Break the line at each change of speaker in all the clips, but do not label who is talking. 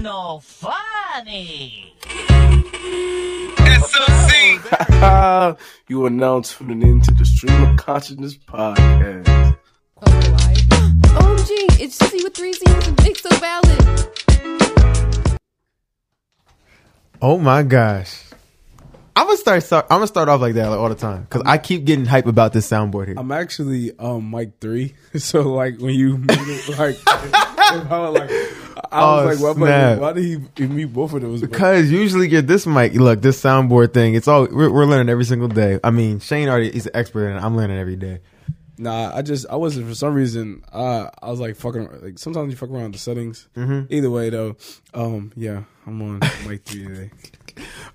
no funny.
you are now tuning into the Stream of Consciousness podcast.
Oh, why? OMG, it's C with three Z's and Vic So Valid.
Oh my gosh. I'm gonna start, start. I'm gonna start off like that like, all the time because I keep getting hype about this soundboard here.
I'm actually um Mike three, so like when you meet it, like, if I like, I
Oh,
was like, well, I'm
snap.
like, why did he meet both of those? But
Because usually get this mic, look, this soundboard thing. It's all we're, we're learning every single day. I mean, Shane already he's an expert, and I'm learning every day.
nah, I just I wasn't for some reason. Uh, I was like fucking like sometimes you fuck around with the settings.
Mm-hmm.
Either way though, um, yeah, I'm on mic three today.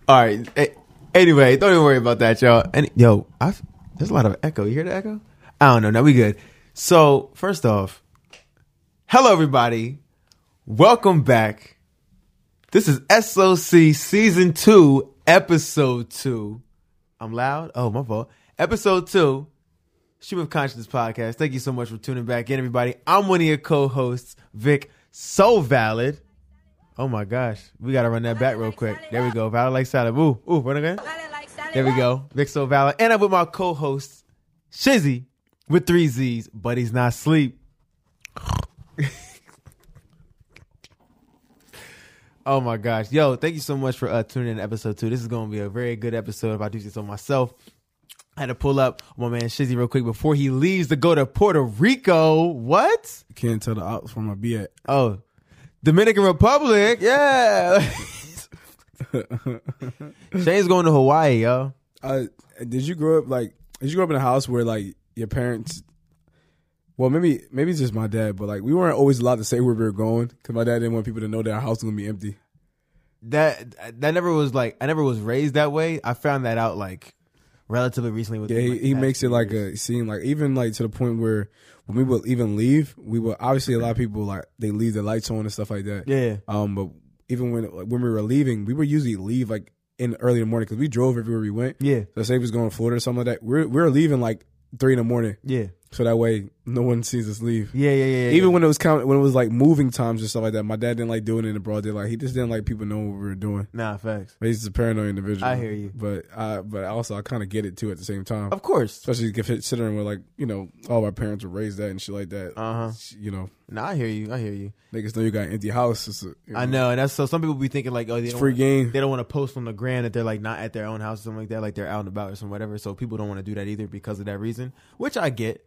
All right. Anyway, don't even worry about that, y'all. And yo, I there's a lot of echo. You hear the echo? I don't know. Now we good. So first off, hello everybody. Welcome back. This is SOC season two, episode two. I'm loud. Oh, my fault. Episode two, Stream of Consciousness podcast. Thank you so much for tuning back in, everybody. I'm one of your co-hosts, Vic. So valid. Oh my gosh, we gotta run that back real quick. There we go. Valid like salad. Ooh, ooh, run again. There we go. Vic so valid. And I'm with my co-host, Shizzy, with three Z's, but he's not asleep. Oh my gosh. Yo, thank you so much for uh, tuning in to episode two. This is gonna be a very good episode if I do say so myself. I had to pull up my man Shizzy real quick before he leaves to go to Puerto Rico. What?
Can't tell the ops from my be at.
Oh, Dominican Republic. Yeah. Shane's going to Hawaii, yo.
Uh, did you grow up like? Did you grow up in a house where like your parents? Well, maybe maybe it's just my dad, but like we weren't always allowed to say where we were going because my dad didn't want people to know that our house was gonna be empty.
That that never was like I never was raised that way. I found that out like relatively recently. With
Yeah, he, he makes it like a scene, like even like to the point where when we would even leave, we would obviously a lot of people like they leave the lights on and stuff like that.
yeah.
Um, but even when like, when we were leaving, we would usually leave like in early in the morning because we drove everywhere we went.
Yeah.
So say if we was going to Florida or something like that, we're we're leaving like three in the morning,
Yeah.
so that way no one sees us leave.
Yeah. Yeah. Yeah.
Even
yeah.
when it was count, when it was like moving times and stuff like that, my dad didn't like doing it in the broad daylight. He just didn't like people knowing what we were doing.
nah, facts.
But he's a paranoid individual.
I hear you.
but uh, but also I kind of get it too at the same time.
Of course.
Especially considering we're like you know all our parents were raised that and shit like that.
Uh huh.
You know,
Nah, I hear you. I hear you.
niggas know you got an empty house. A, you
I know, and that's so. Some people be thinking like, oh, they
It's free
wanna-
game.
They don't want to post on the gram that they're like not at their own house or something like that, like they're out and about or some whatever. So people don't want to do that either because of that reason, which I get.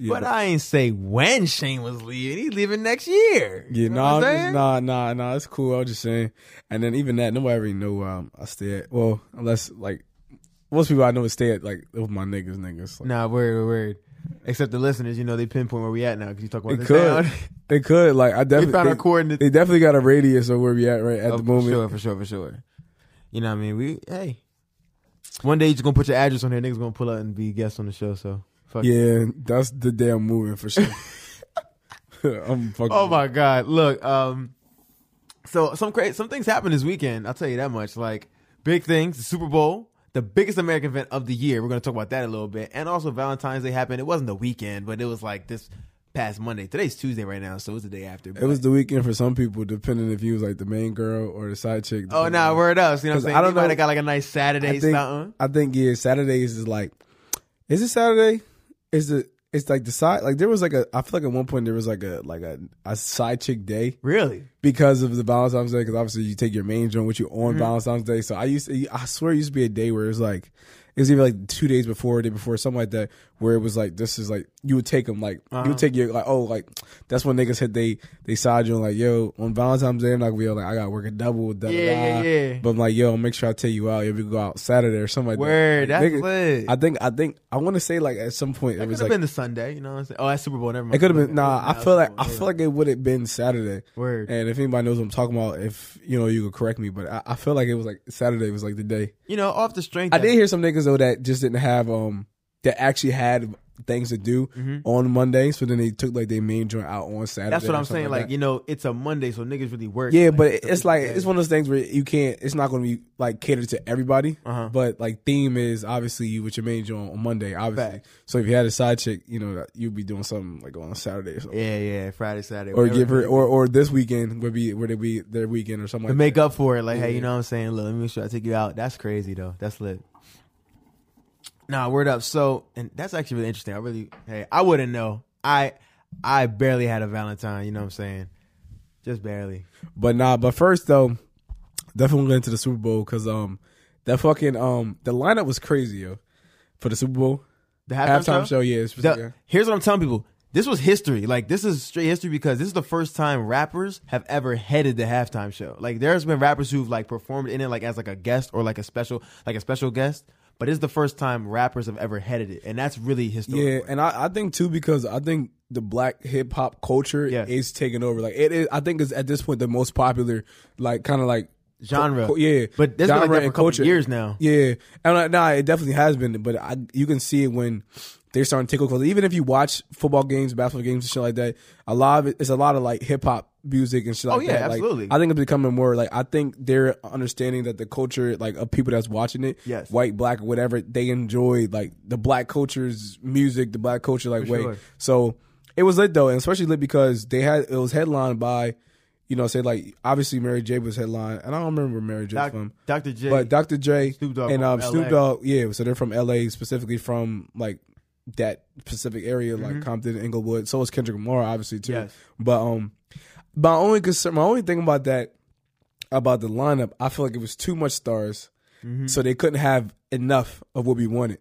Yeah,
but I ain't say when Shane was leaving. He's leaving next year.
Yeah,
You know
nah,
what I'm
I'm just, nah, nah, nah. It's cool. I was just saying. And then even that, nobody really know where um, I stay at. Well, unless like most people I know stay at like with my niggas, niggas. Like,
Nah, word, word. Except the listeners, you know, they pinpoint where we at now because you talk about
They could.
town.
they could like I definitely
found
they,
our coordinates.
they definitely got a radius of where we at right at
Oh,
the
for
moment.
sure, for sure, for sure. You know what I mean? We hey. One day you're just gonna put your address on here, niggas gonna pull up and be guests on the show, so fuck.
Yeah, that's the day I'm moving for sure. I'm fucking.
Oh my god! Look, um, so some crazy some things happened this weekend. I'll tell you that much. Like big things, the Super Bowl, the biggest American event of the year. We're gonna talk about that a little bit, and also Valentine's Day happened. It wasn't the weekend, but it was like this past Monday. Today's Tuesday right now, so it was the day after.
It was the weekend for some people, depending if you was like the main girl or the side chick.
oh, no, nah, word up. You know what I'm saying?
I don't
You might
know-
got like a nice Saturday
I think,
something.
I think yeah, Saturdays is like, is it Saturday? Is it? It's like the side. Like there was like a. I feel like at one point there was like a like a, a side chick day
Really?
because of the Valentine's Day. Because obviously you take your main joint with you
Mm-hmm.
on Valentine's Day. So I used to. I swear it used to be a day where it was like. It was even like two days before, or day before, something like that, where it was like this is like you would take them like
Uh-huh.
you would take your like oh like that's when niggas hit they they side you and like yo on Valentine's Day I'm not gonna be like I gotta work a double da, da,
Yeah, yeah, yeah.
but I'm like yo make sure I take you out if we go out Saturday or something like
Word,
that.
that's
Nigga,
lit.
I think I think I want to say like at some point
That
it
could
was
have
like
been the Sunday. You know what I'm saying? Oh, that's Super Bowl. Never mind.
it could have been nah. I feel like I feel like it would have been Saturday.
Word.
And if anybody knows what I'm talking about, if you know, you could correct me. But I, I feel like it was like Saturday was like the day.
You know, off the strength.
I did hear some niggas though that just didn't have um that actually had things to do on Monday. So then they took like their main joint out on Saturday.
That's what I'm saying. Like,
that.
you know, it's a Monday, so niggas really work.
Yeah,
like,
but
the
it's like it's one of those things where you can't. It's not going to be like catered to everybody.
Uh-huh.
But like theme is obviously you with your main joint on Monday, obviously.
Fact.
So if you had a side chick, you know you'd be doing something like on Saturday or something.
Yeah, yeah, Friday, Saturday,
Or give her, or or this weekend would be would it be their weekend or something
to
like
make
that.
up for it. Like, hey,
Yeah.
you know what I'm saying? Look, let me make sure I take you out. That's crazy though. That's lit. Nah, word up. So, and that's actually really interesting. I really, hey, I wouldn't know. I, I barely had a Valentine. You know what I'm saying? Just barely.
But nah, but first though, definitely get into the Super Bowl because um that fucking um the lineup was crazy yo for the Super Bowl
The halftime,
halftime show. yeah,
The- here's what I'm telling people. This was history. Like this is straight history because this is the first time rappers have ever headed the halftime show. Like there's been rappers who've like performed in it like as like a guest or like a special like a special guest, but it's the first time rappers have ever headed it, and that's really historic.
Yeah, and I, I think too because I think the black hip hop culture
Yes.
is taking over. Like it is, I think it's at this point the most popular, like kind of like
Genre.
co- yeah,
But that's been like
genre
for a
and
couple years now.
Yeah, and uh, nah, it definitely has been. But I, you can see it when they're starting to take over. Even if you watch football games, basketball games, and shit like that, a lot of it, it's a lot of like hip hop music and shit
Oh, yeah,
that. Like,
absolutely.
I think it's becoming more like I think they're understanding that the culture, like of people that's watching it,
Yes.
white, black, whatever, they enjoy like the black culture's music, the black culture like
For
way.
sure.
So it was lit though, and especially lit because they had it was headlined by, you know, say like obviously Mary J was headlined, and I don't remember where Mary J
Doc-
from.
Dr. Dre.
But Dr. Dre
Snoop Dogg
and um, Snoop Dogg, yeah, so they're from LA, specifically from like that specific area, like Compton, Inglewood. So is Kendrick Lamar, obviously too.
Mm-hmm. Yes.
But um, my only concern, my only thing about that, about the lineup, I feel like it was too much stars,
Mm-hmm.
so they couldn't have enough of what we wanted.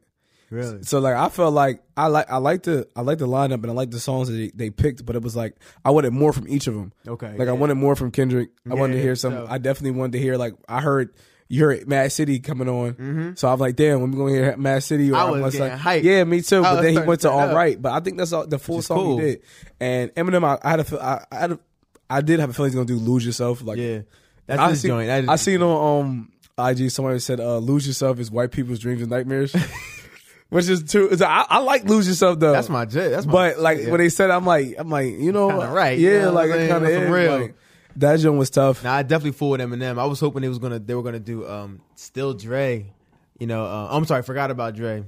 really?
So like I felt like I like I like the I like the lineup and I like the songs that they, they picked, but it was like I wanted more from each of them.
Okay,
like I wanted more from Kendrick. I
Yeah,
wanted to hear some.
so-
I definitely wanted to hear like I heard you heard Mad City coming on, so I'm like, damn, when we gonna hear Mad City? Or
Mm-hmm. I was
like,
getting hyped.
yeah, me too.
I
But then he went
to
to all
up.
right. But I think that's all, the full song
cool.
he did. And Eminem, I, I had a I, I had a, I did have a feeling he's gonna do lose yourself. Like
Yeah. That's
I
his
seen,
joint. That is
I seen on um IG somebody said uh, lose yourself is white people's dreams and nightmares. Which is true. I, I like lose yourself though.
That's my j. That's my
But like
yeah.
when they said, I'm like, I'm like, you know,
Kinda right,
Yeah,
you know
like it kind of
That's
is.
some real.
Like, that joint was tough.
Nah, I definitely fooled Eminem. I was hoping they was gonna they were gonna do um still Dre. You know, uh, I'm sorry, I forgot about Dre.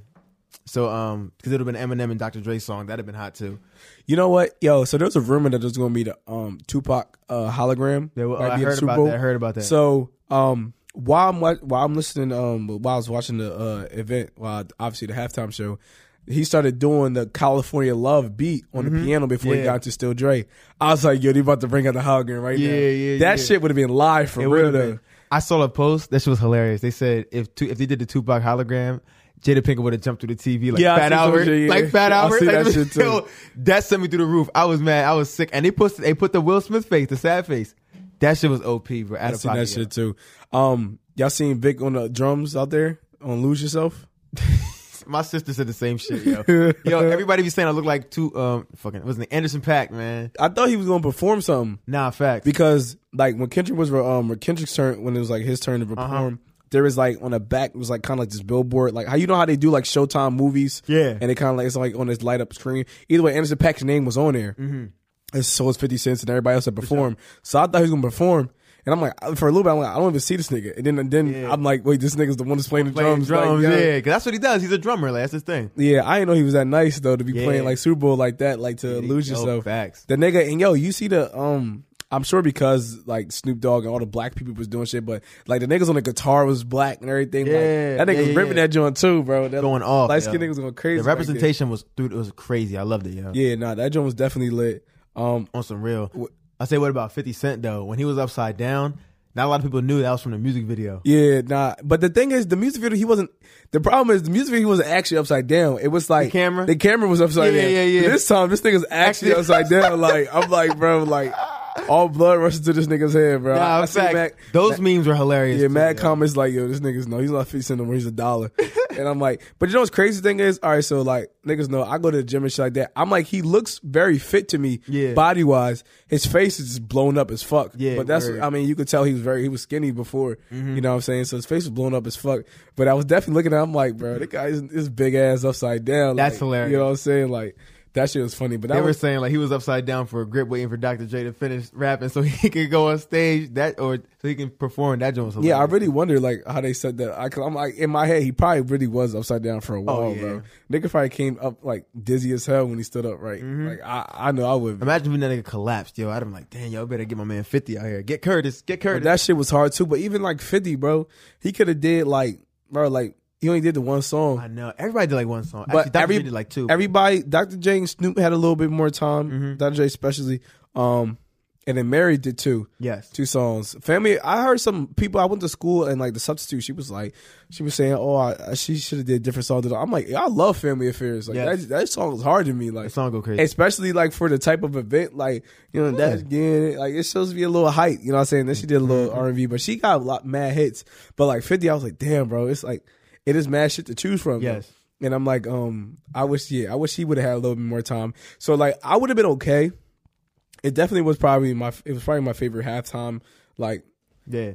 So um, because it would have been Eminem and Dr. Dre song, that'd have been hot too.
You know what, yo? So there's a rumor that there's going to be the um Tupac uh, hologram.
They were-
might
I
be at the
heard
Super
about
Bowl.
that, I heard about that.
So um, while I'm wa- while I'm listening, um, while I was watching the uh event, while obviously the halftime show. He started doing the California Love beat on the piano before he
Mm-hmm. Yeah.
got to Still Dre. I was like, yo, they about to bring out the hologram right
Yeah,
now.
yeah, yeah,
That
yeah.
shit would have been live for
It
real
would've
though.
been. I saw a post. That shit was hilarious. They said if tu- if they did the Tupac hologram, Jada Pinkett would have jumped through the TV like
Yeah,
Fat Albert,
shit, yeah.
like Fat
I
Albert. Like,
that shit, too.
yo, that sent me through the roof. I was mad. I was sick. And they put they put the Will Smith face, the sad face. That shit was op, bro. Out
I seen that shit too. Um, y'all seen Vic on the drums out there on Lose Yourself?
My sister said the same shit, yo. yo, everybody be saying I look like two um fucking what's the? Anderson .Paak, man.
I thought he was gonna perform something
Nah, fact.
because like when Kendrick was um when Kendrick's turn when it was like his turn to
Uh-huh.
There was like on the back it was like kind of like this billboard like how you know how they do like Showtime movies
Yeah.
and it kind of like it's like on this light up screen either way Anderson .Paak's name was on there
Mm-hmm.
and so was Fifty Cents and everybody else that performed so I thought he was gonna perform and I'm like for a little bit I'm like I don't even see this nigga and then and then
Yeah.
I'm like wait this nigga's the one that's playing the
Playing
drums
drums,
like,
yeah, because that's what he does. He's a drummer. Like, that's his thing.
Yeah, I didn't know he was that nice though to be
Yeah.
playing like Super Bowl like that, like to lose yourself.
facts.
The nigga and yo, you see the um I'm sure because like Snoop Dogg and all the black people was doing shit, but like the niggas on the guitar was black and everything.
Yeah,
like, that nigga
yeah,
was ripping
yeah.
that joint too, bro. That
Going off,
Light skin niggas going crazy.
The representation was dude, it was crazy. I loved it, yo.
then. Yeah, nah, that joint was definitely lit. Um,
On some real. I say, what about Fifty Cent though? When he was upside down, not a lot of people knew that was from the music video.
yeah, nah. But the thing is, the music video he wasn't. The problem is the music video he wasn't actually upside down. It was like
The camera?
The camera was upside
Yeah,
down.
yeah, yeah. Yeah.
This time, this nigga's actually
Actually-
upside down. Like I'm like, bro, like all blood rushes to this nigga's head, bro.
Nah,
I see
fact,
Mac-
those memes were hilarious.
Yeah,
too,
mad
yo.
comments like, yo, this nigga's no, he's not fixing them. He's a dollar. and I'm like, but you know what's crazy thing is, all right, so like niggas know I go to the gym and shit like that. I'm like, he looks very fit to me,
Yeah.
body wise. His face is just blown up as fuck.
Yeah,
but that's. I mean, you could tell he was very, he was skinny before.
Mm-hmm.
You know what I'm saying? So his face was blown up as fuck. But I was definitely looking at, him like, bro, that guy is his big ass upside down.
That's
like,
hilarious.
You know what I'm saying? Like that shit was funny. But
They
that
were saying like he was upside down for a grip, waiting for Dr. Dre to finish rapping so he could go on stage that or so he can perform. That joint was
yeah, I really wonder like how they said that. I, cause I'm like in my head, he probably really was upside down for a while,
Oh, yeah.
bro. Nigga probably came up like dizzy as hell when he stood up. Right?
Mm-hmm.
Like I, I know I would.
Imagine when that nigga collapsed, yo. I'd have been like, damn, yo, I better get my man 50 out here. Get Curtis, get
But
Curtis.
that shit was hard too. But even like 50, bro, he could have did like, bro, like he only did the one song.
I know. Everybody did like one song.
But
Actually, Dr.
every-
J did like two.
Everybody, Dr. Dre and Snoop had a little bit more time.
Mm-hmm.
Dr. Dre especially. Um, and then Mary did two.
yes.
Two songs. Family. I heard some people. I went to school and like the substitute. She was like, she was saying, "Oh, I, she should have did different songs." I'm like, I love Family Affairs. Like
Yes.
that, that song was hard to me. Like
That song go crazy.
especially like for the type of event, like you know that's yeah, like it's supposed to be a little hype. You know what I'm saying? Then she did a
Mm-hmm.
little R and B, but she got a lot mad hits. But like 50, I was like, damn, bro, it's like it is mad shit to choose from.
Yes.
and I'm like, um, I wish, yeah, I wish he would have had a little bit more time. So like, I would have been okay. It definitely was probably my, it was probably my favorite halftime. Like
yeah.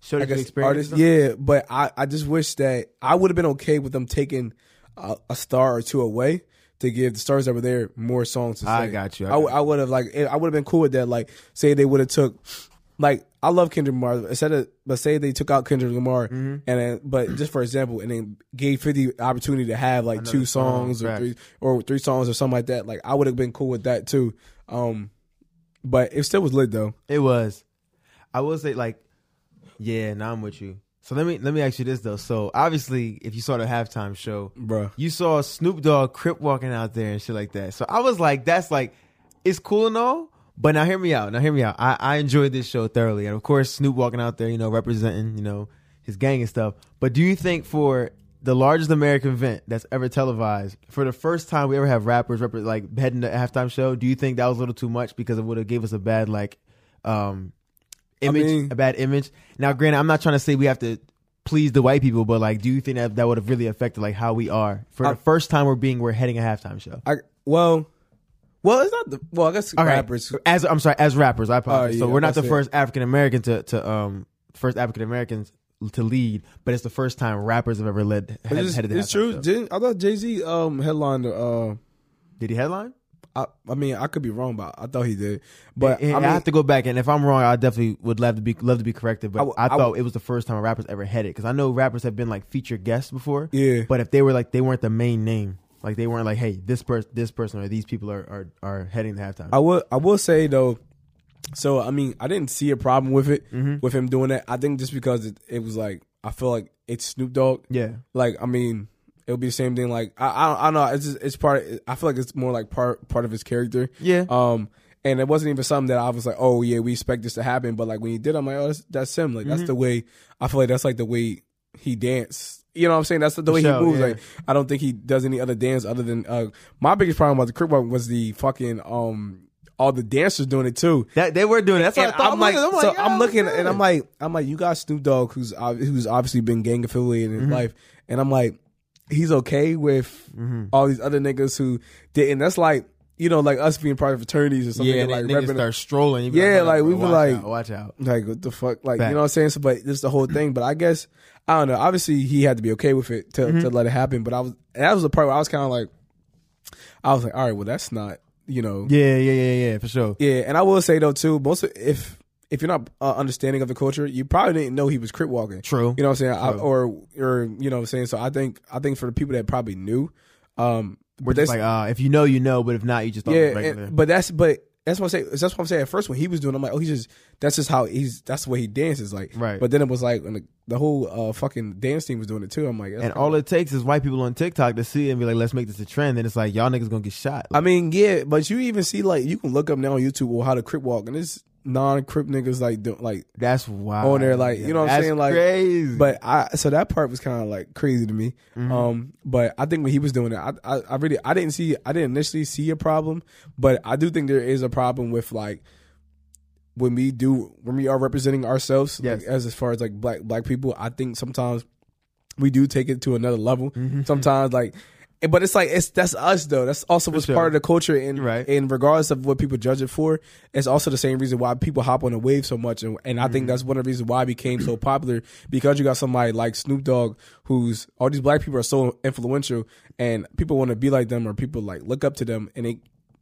Show
I
the
guess
experience.
artists, yeah, but I, I just wish that I would have been okay with them taking a, a star or two away to give the stars that were there more songs to
I got you, I
I, I would have like I would have been cool with that. Like say they would have took like I love Kendrick Lamar. Instead of but say they took out Kendrick Lamar
Mm-hmm.
and then but just for example and then gave Fifty the opportunity to have like two
song,
songs or
facts.
three or three songs or something like that. Like I would have been cool with that too. Um, but it still was lit though,
It was. I will say like, yeah, now I'm with you. So let me let me ask you this though. So obviously, if you saw the halftime show,
bro,
you saw Snoop Dogg crip walking out there and shit like that. So I was like, that's like, it's cool and all. But now hear me out. Now hear me out. I, I enjoyed this show thoroughly, and of course Snoop walking out there, you know, representing, you know, his gang and stuff. But do you think for the largest American event that's ever televised, for the first time we ever have rappers rep- like heading the halftime show, do you think that was a little too much because it would have gave us a bad like um image,
mean-
a bad image? Now, granted, I'm not trying to say we have to please the white people, but like, do you think that that would have really affected like how we are for
I-
the first time we're being we're heading a halftime show?
I well, well, it's not the well. I guess
All right.
rappers.
As I'm sorry, as rappers, I apologize.
Oh,
so
yeah,
we're not the
that's it.
first African American to to um first African Americans to lead, but it's the first time rappers have ever led head,
It's,
headed
it's true. Didn't, I thought Jay Z um headlined. Uh,
Did he headline?
I, I mean, I could be wrong, but I thought he did. But
I,
I mean,
have to go back, and if I'm wrong, I definitely would love to be love to be corrected. But
I
I,
I
thought it was the first time a rappers ever headed because I know rappers have been like featured guests before.
Yeah.
but if they were like they weren't the main name, like they weren't like, hey, this person, this person, or these people are are, are heading the halftime.
I will. I will say though. So I mean, I didn't see a problem with it
Mm-hmm.
with him doing that. I think just because it, it was like I feel like it's Snoop Dogg.
yeah,
Like I mean, it'll be the same thing. Like I I, I don't know. It's just, it's part. I feel like it's more like part part of his character.
Yeah.
Um. And it wasn't even something that I was like, oh yeah, we expect this to happen. But like when he did, I'm like, oh, that's, that's him. Like
Mm-hmm.
that's the way. I feel like that's like the way he danced. You know what I'm saying? That's the, the way
sure,
he moves.
yeah.
Like I don't think he does any other dance other than uh my biggest problem about the crip walk was the fucking um all the dancers doing it too.
that they were doing it. That's what I thought.
I'm like,
looking-
so
yo,
I'm looking, and? I'm like, I'm like, you got Snoop Dogg, who's who's obviously been gang affiliated in his
Mm-hmm.
life, and I'm like, he's okay with
Mm-hmm.
all these other niggas who didn't. That's like, you know, like us being part of fraternities or something.
yeah,
and,
like
like
niggas start strolling.
Yeah,
up,
like, we were like-
out, watch out.
like what the fuck, like
Fact.
you know what I'm saying. So, but this is the whole thing. But I guess I don't know. Obviously, he had to be okay with it to
Mm-hmm.
to let it happen. But I was that was the part where I was kind of like, I was like, all right, well, that's not you know,
Yeah, yeah, yeah, yeah, for sure.
yeah, and I will say though too, most of, if if you're not uh, understanding of the culture, you probably didn't know he was crip walking.
True.
You know what I'm saying? I, or or you know what I'm saying? So I think I think for the people that probably knew, um,
We're
but
just like, uh, if you know, you know, but if not, you just thought
yeah, and, but that's but that's what I'm saying. That's what I'm saying. At first, when he was doing, I'm like, oh, he's just that's just how he's that's the way he dances, like.
Right.
But then it was like when the, the whole uh, fucking dance team was doing it too. I'm like,
and all it takes is white people on TikTok to see it and be like, let's make this a trend. Then it's like, y'all niggas gonna get shot.
I mean, yeah, but you even see like you can look up now on YouTube well, how to crip walk, and it's non crip niggas like do, like
that's wild.
on there, like, you know what I'm saying? Like,
crazy.
But I so that part was kind of like crazy to me.
Mm-hmm.
Um, but I think when he was doing it, I, I I really I didn't see I didn't initially see a problem, but I do think there is a problem with like when we do when we are representing ourselves,
Yes.
like, as as far as like black black people. I think sometimes we do take it to another level. Sometimes like. But it's like it's that's us though. That's also what's
sure.
part of the culture, and
Right.
and regardless of what people judge it for, it's also the same reason why people hop on the wave so much. And, and I
Mm-hmm.
think that's one of the reasons why it became so popular because you got somebody like Snoop Dogg, who's all these black people are so influential, and people want to be like them or people like look up to them, and they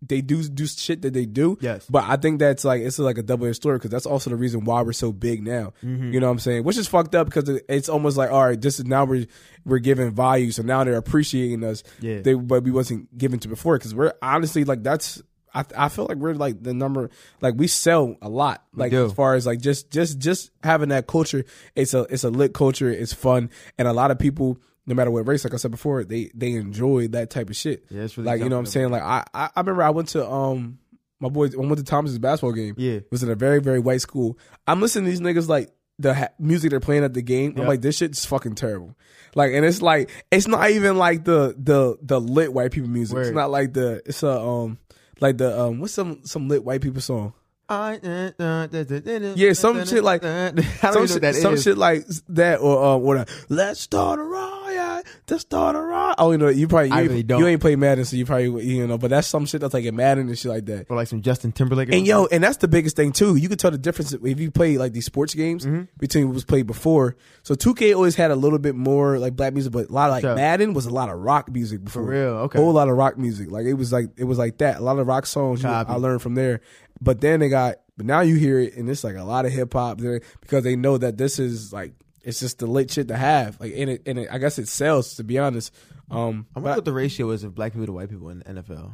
they do do shit that they do.
Yes.
But I think that's like it's like a double edged story because that's also the reason why we're so big now.
Mm-hmm.
You know what I'm saying? Which is fucked up because it's almost like all right, this is now we're we're giving value, so now they're appreciating us.
Yeah.
They but we wasn't given to before because we're honestly like that's. I, I feel like we're like the number like we sell a lot like as far as like just just just having that culture it's a it's a lit culture it's fun and a lot of people no matter what race like I said before they they enjoy that type of shit.
Yeah, it's really
like you know what I'm saying? Like I, I I remember I went to um my boys I went to Thomas's basketball game.
Yeah.
it was in a very very white school. I'm listening to these niggas like the ha- music they're playing at the game. I'm like this shit's fucking terrible. Like and it's like it's not even like the the the lit white people music. It's not like the it's a um like the um what's some some lit white people song
yeah,
Yeah, some shit like- some shit,
that
some shit like that, or um, or let's start a riot, let's start a riot. Oh, you know, you probably you,
I
ain't-
really don't.
you ain't play Madden, so you probably you know, but that's some shit that's like in Madden and shit like that.
or like some Justin Timberlake.
And yo, and that's the biggest thing too. You could tell the difference if you play like these sports games
Mm-hmm.
between what was played before. So 2K always had a little bit more like black music, but a lot of like
Sure.
Madden was a lot of rock music before.
real? Okay.
a whole lot of rock music. Like it was like it was like that. A lot of rock songs you,
Copy.
I learned from there. But then they got, but now you hear it and it's like a lot of hip hop there because they know that this is like it's just the lit shit to have. Like and it and it, I guess it sells to be honest. Um,
I wonder what the ratio is of black people to white people in the NFL.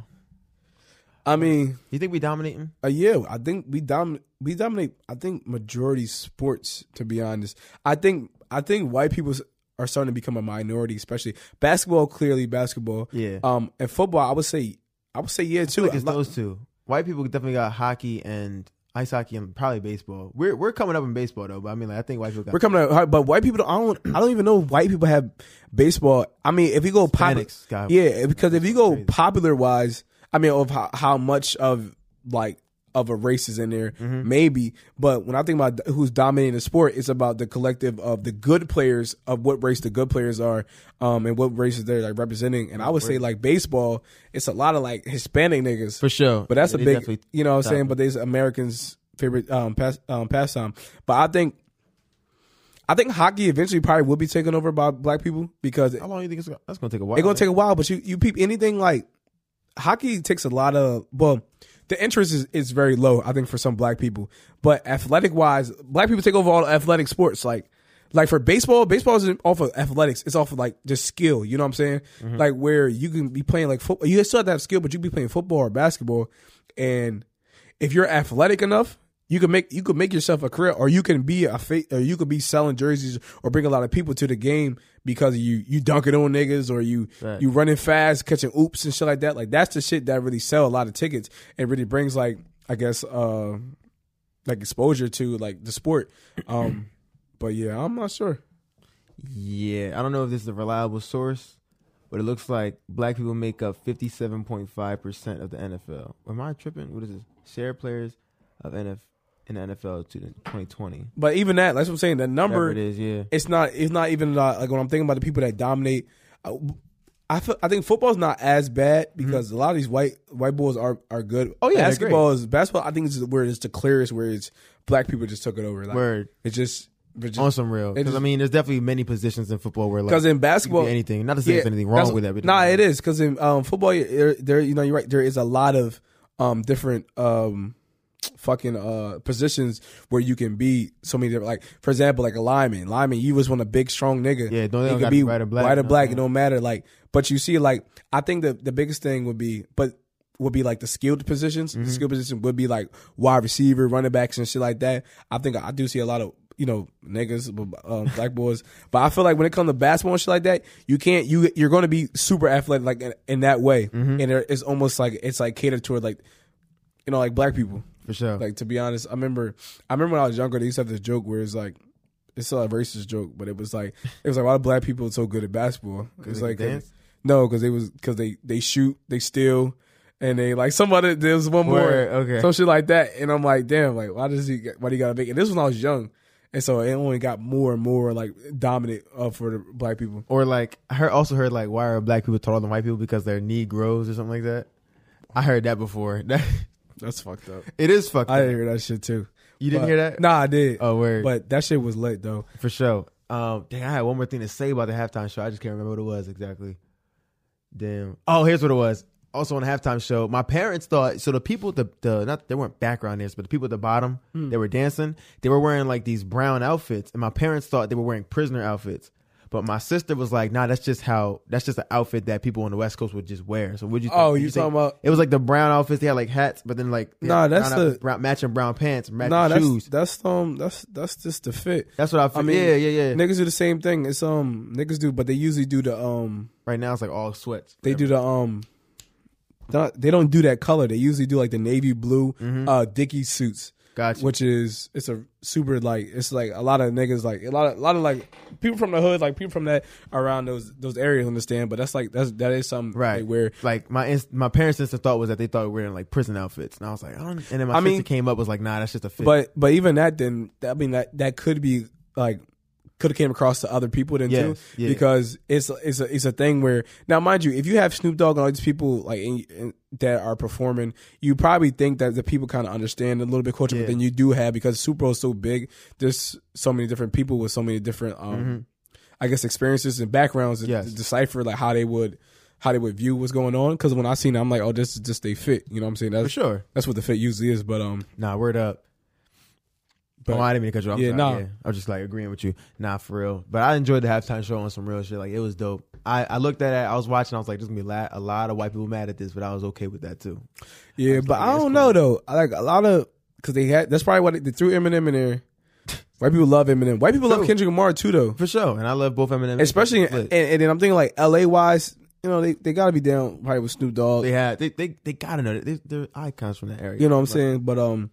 I mean.
You think we dominating?
Uh, yeah, I think we dom we dominate. I think majority sports. To be honest, I think I think white people are starting to become a minority, especially basketball. Clearly, basketball.
Yeah.
Um, and football. I would say. I would say yeah too.
like it's
lot-
those two. White people definitely got hockey and ice hockey and probably baseball. We're we're coming up in baseball though, but I mean like I think white people got
We're coming out, but white people. Don't, I don't. I don't even know if white people have baseball. I mean, if you go popular, yeah, because if you go popular wise, I mean, of how, how much of like of a race is in there,
Mm-hmm.
maybe. But when I think about who's dominating the sport, it's about the collective of the good players of what race the good players are, um, and what races they're like representing. And I would say like baseball, it's a lot of like Hispanic niggas
for sure.
but that's
Yeah,
a big, you know what I'm saying? But there's Americans' favorite um, pass, um, pastime. But I think, I think hockey eventually probably will be taken over by black people because
How long do you think it's gonna, that's gonna take a while?
it's gonna take a while. But you, you peep anything like hockey takes a lot of well, the interest is, is very low. I think for some black people, but athletic wise, black people take over all athletic sports. Like like for baseball, baseball isn't off of athletics. It's off of like just skill. You know what I'm saying? Mm-hmm. Like where you can be playing like football. You still have to have skill, but you can be playing football or basketball, and if you're athletic enough. You can make you could make yourself a career, or you can be a fa- or you could be selling jerseys, or bring a lot of people to the game because you you dunking on niggas, or you
Right.
you running fast, catching oops and shit like that. Like that's the shit that really sell a lot of tickets and really brings like I guess uh like exposure to like the sport. Um but yeah, I'm not sure.
Yeah, I don't know if this is a reliable source, but it looks like black people make up fifty seven point five percent of the NFL. Am I tripping? What is this? Share players of NF in the NFL to 2020.
But even that, that's what I'm saying. The number
Whatever it is, yeah.
it's not it's not even uh, like when I'm thinking about the people that dominate. I, I feel, I think football's not as bad because a lot of these white white boys are are good.
Mm-hmm. Oh, yeah,
basketball is basketball. I think is where it's the clearest where it's black people just took it over. Like,
Word.
It's just just-
On some real, because I mean, there's definitely many positions in football where like
because in basketball
be anything. Not to say
Yeah,
there's anything wrong with that, but
Nah, it is because in um, football, there, there, you know, you're right. There is a lot of um, different um, fucking uh, positions where you can be so many different. Like for example, like a lineman. Lineman, you just want a big, strong nigga.
Yeah, don't- don't
could be
white or black,
White or black,
no.
it don't matter. Like, but you see, like I think the the biggest thing would be, but would be like the skilled positions.
Mm-hmm.
The skilled position would be like wide receiver, running backs, and shit like that. I think I do see a lot of you know niggas, um, black boys. But I feel like when it comes to basketball and shit like that, you can't you you're going to be super athletic like in, in that way,
Mm-hmm.
and it's almost like it's like catered toward like you know like black people.
For sure.
Like to be honest, I remember I remember when I was younger, they used to have this joke where it's like. It's still a racist joke, but it was like it was like why do black people are so good at basketball? It's like no, because they was because they they shoot, they steal, and they like somebody. There's one more,
okay.
some shit like that, and I'm like, damn, like why does he? Why do you gotta make it? This was when I was young, and so it only got more and more like dominant uh, for the black people.
Or like I heard also heard like why are black people taller than white people because their knee grows or something like that. I heard that before. That
That's fucked up.
it is fucked up.
I
up.
didn't hear that shit too.
You didn't
But-
hear that?
Nah, I did.
Oh, word.
But that shit was lit though.
For sure. Um, dang, I had one more thing to say about the halftime show. I just can't remember what it was exactly. Damn. Oh, here's what it was. Also on the halftime show, my parents thought so. The people, the the not they weren't background dancers, but the people at the bottom, they were dancing. They were wearing like these brown outfits, and my parents thought they were wearing prisoner outfits. But my sister was like, "Nah, that's just how. That's just an outfit that people on the West Coast would just wear." So would you? Think?
Oh, you talking about-
It was like the brown outfits. They had like hats, but then like
Nah, that's
brown
the-
brown, matching brown pants, matching
Nah, that's
shoes.
that's um that's that's just the fit.
That's what I feel.
I mean,
yeah, yeah, yeah.
Niggas do the same thing. It's um niggas do, but they usually do the um
Right now it's like all sweats.
they do the um they don't do that color. They usually do like the navy blue uh Dickies suits.
Gotcha.
Which is it's a super like it's like a lot of niggas like a lot of a lot of like people from the hood like people from that around those those areas understand, but that's like that's that is something
Right.
they wear.
like my inst- my parents' instant thought was that they thought we were in like prison outfits, and I was like, I don't. And then my
I
sister
mean-
came up was like, Nah, that's just a fit.
But but even that then I mean that that could be like could have came across to other people then too
yeah.
because it's it's a it's a thing where now mind you if you have Snoop Dogg and all these people like in, in, that are performing you probably think that the people kind of understand a little bit culture
Yeah.
but then you do have because Super Bowl is so big there's so many different people with so many different um I guess experiences and backgrounds to,
Mm-hmm. Yes.
to decipher like how they would how they would view what's going on because when I seen it I'm like oh this is just they fit you know what I'm saying that's
for sure.
that's what the fit usually is but um
Nah, word up.
But
oh, I didn't mean to cut you off.
Yeah,
sorry.
nah.
Yeah, I was just like agreeing with you. Nah, for real. But I enjoyed the halftime show on some real shit. Like it was dope. I, I looked at it. I was watching. I was like, "There's gonna be a lot, a lot of white people mad at this," but I was okay with that too.
Yeah, but I don't know though. I like a lot of because they had. That's probably why they, they threw Eminem in there. White people love Eminem. White people love Kendrick Lamar too, though.
For sure. And I love both Eminem,
Especially, and,
Split.
and then I'm thinking like L.A. wise, you know, they, they got to be down probably with Snoop Dogg.
they had they they, they gotta know that they, they're icons from that area.
you know what I'm
Like,
saying? But um,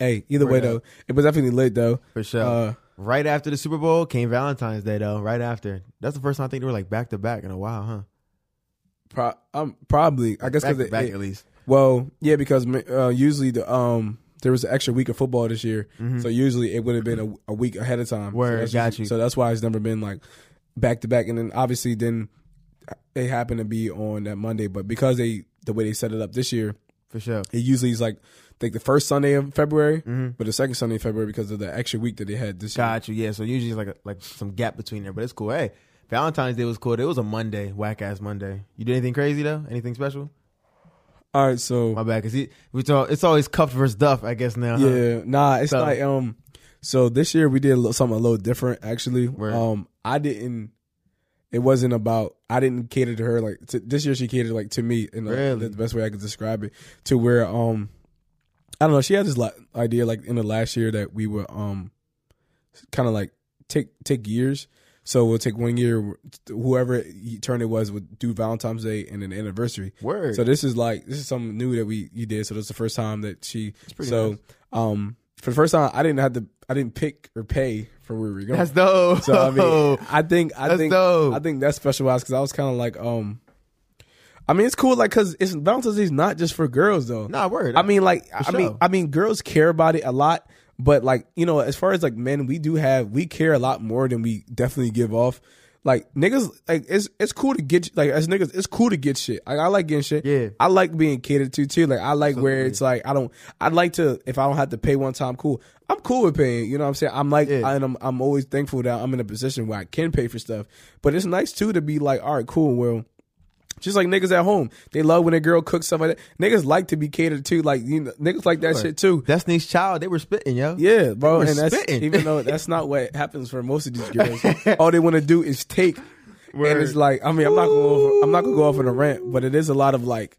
hey, either way though, it was definitely lit though.
For sure.
Uh,
right after the Super Bowl came Valentine's Day though. Right after. That's the first time I think they were like back to back in a while, huh?
Pro- um, probably I guess because
to back at least.
well, yeah, because uh, usually the um. There was an extra week of football this year, so usually it would have been a, a week ahead of time.
Mm-hmm.
So
got you.
So that's why it's never been like back to back, and then obviously then it happened to be on that Monday. But because they the way they set it up this year,
For sure.
it usually is like like the first Sunday of February,
Mm-hmm.
but the second Sunday of February because of the extra week that they had this year.
Got you. Yeah. So usually it's like a, like some gap between there, but it's cool. Hey, Valentine's Day was cool. It was a Monday, whack ass Monday. You did anything crazy though? Anything special?
All right, so
My bad, cause he, we talk. It's always cuff versus duff, I guess now. huh?
Yeah, nah, it's
So-
like um. So this year we did something a little different. Actually,
Word.
um, I didn't. It wasn't about. I didn't cater to her like to, this year. She catered like to me in the,
Really?
the best way I could describe it. To where um, I don't know. She had this idea like in the last year that we were um, kind of like take take years. So we'll take one year. Whoever turn it was would do Valentine's Day and an anniversary.
Word.
So this is like this is something new that we you did. So this is the first time that she.
pretty
So
nice.
um, for the first time, I didn't have to. I didn't pick or pay for where we were going.
That's dope.
So I mean, I think I
That's
think
dope.
I think that's specialized because I was kind of like um. I mean, it's cool, like, cause it's Valentine's Day is not just for girls, though.
Nah, word.
I mean, like, I
For
mean. I mean, girls care about it a lot, but like, you know, as far as like men, we do have we care a lot more than we definitely give off. Like niggas, like it's it's cool to get like as niggas, it's cool to get shit. Like I like getting shit.
Yeah.
I like being catered to too. Like I like where it's like I don't. I'd like to if I don't have to pay one time. Cool. I'm cool with paying. You know what I'm saying? I'm like,
Yeah.
and I'm I'm always thankful that I'm in a position where I can pay for stuff. But it's nice too to be like, all right, cool. Well, just like niggas at home, they love when a girl cooks stuff like that. Niggas like to be catered to. Like you know, niggas like that shit too.
Destiny's Child, they were spitting, yo.
Yeah, bro, and that's
spitting.
even though that's not what happens for most of these girls. All they want to do is take, and it's like I mean I'm not gonna go over, I'm not gonna go off on a rant, but it is a lot of like,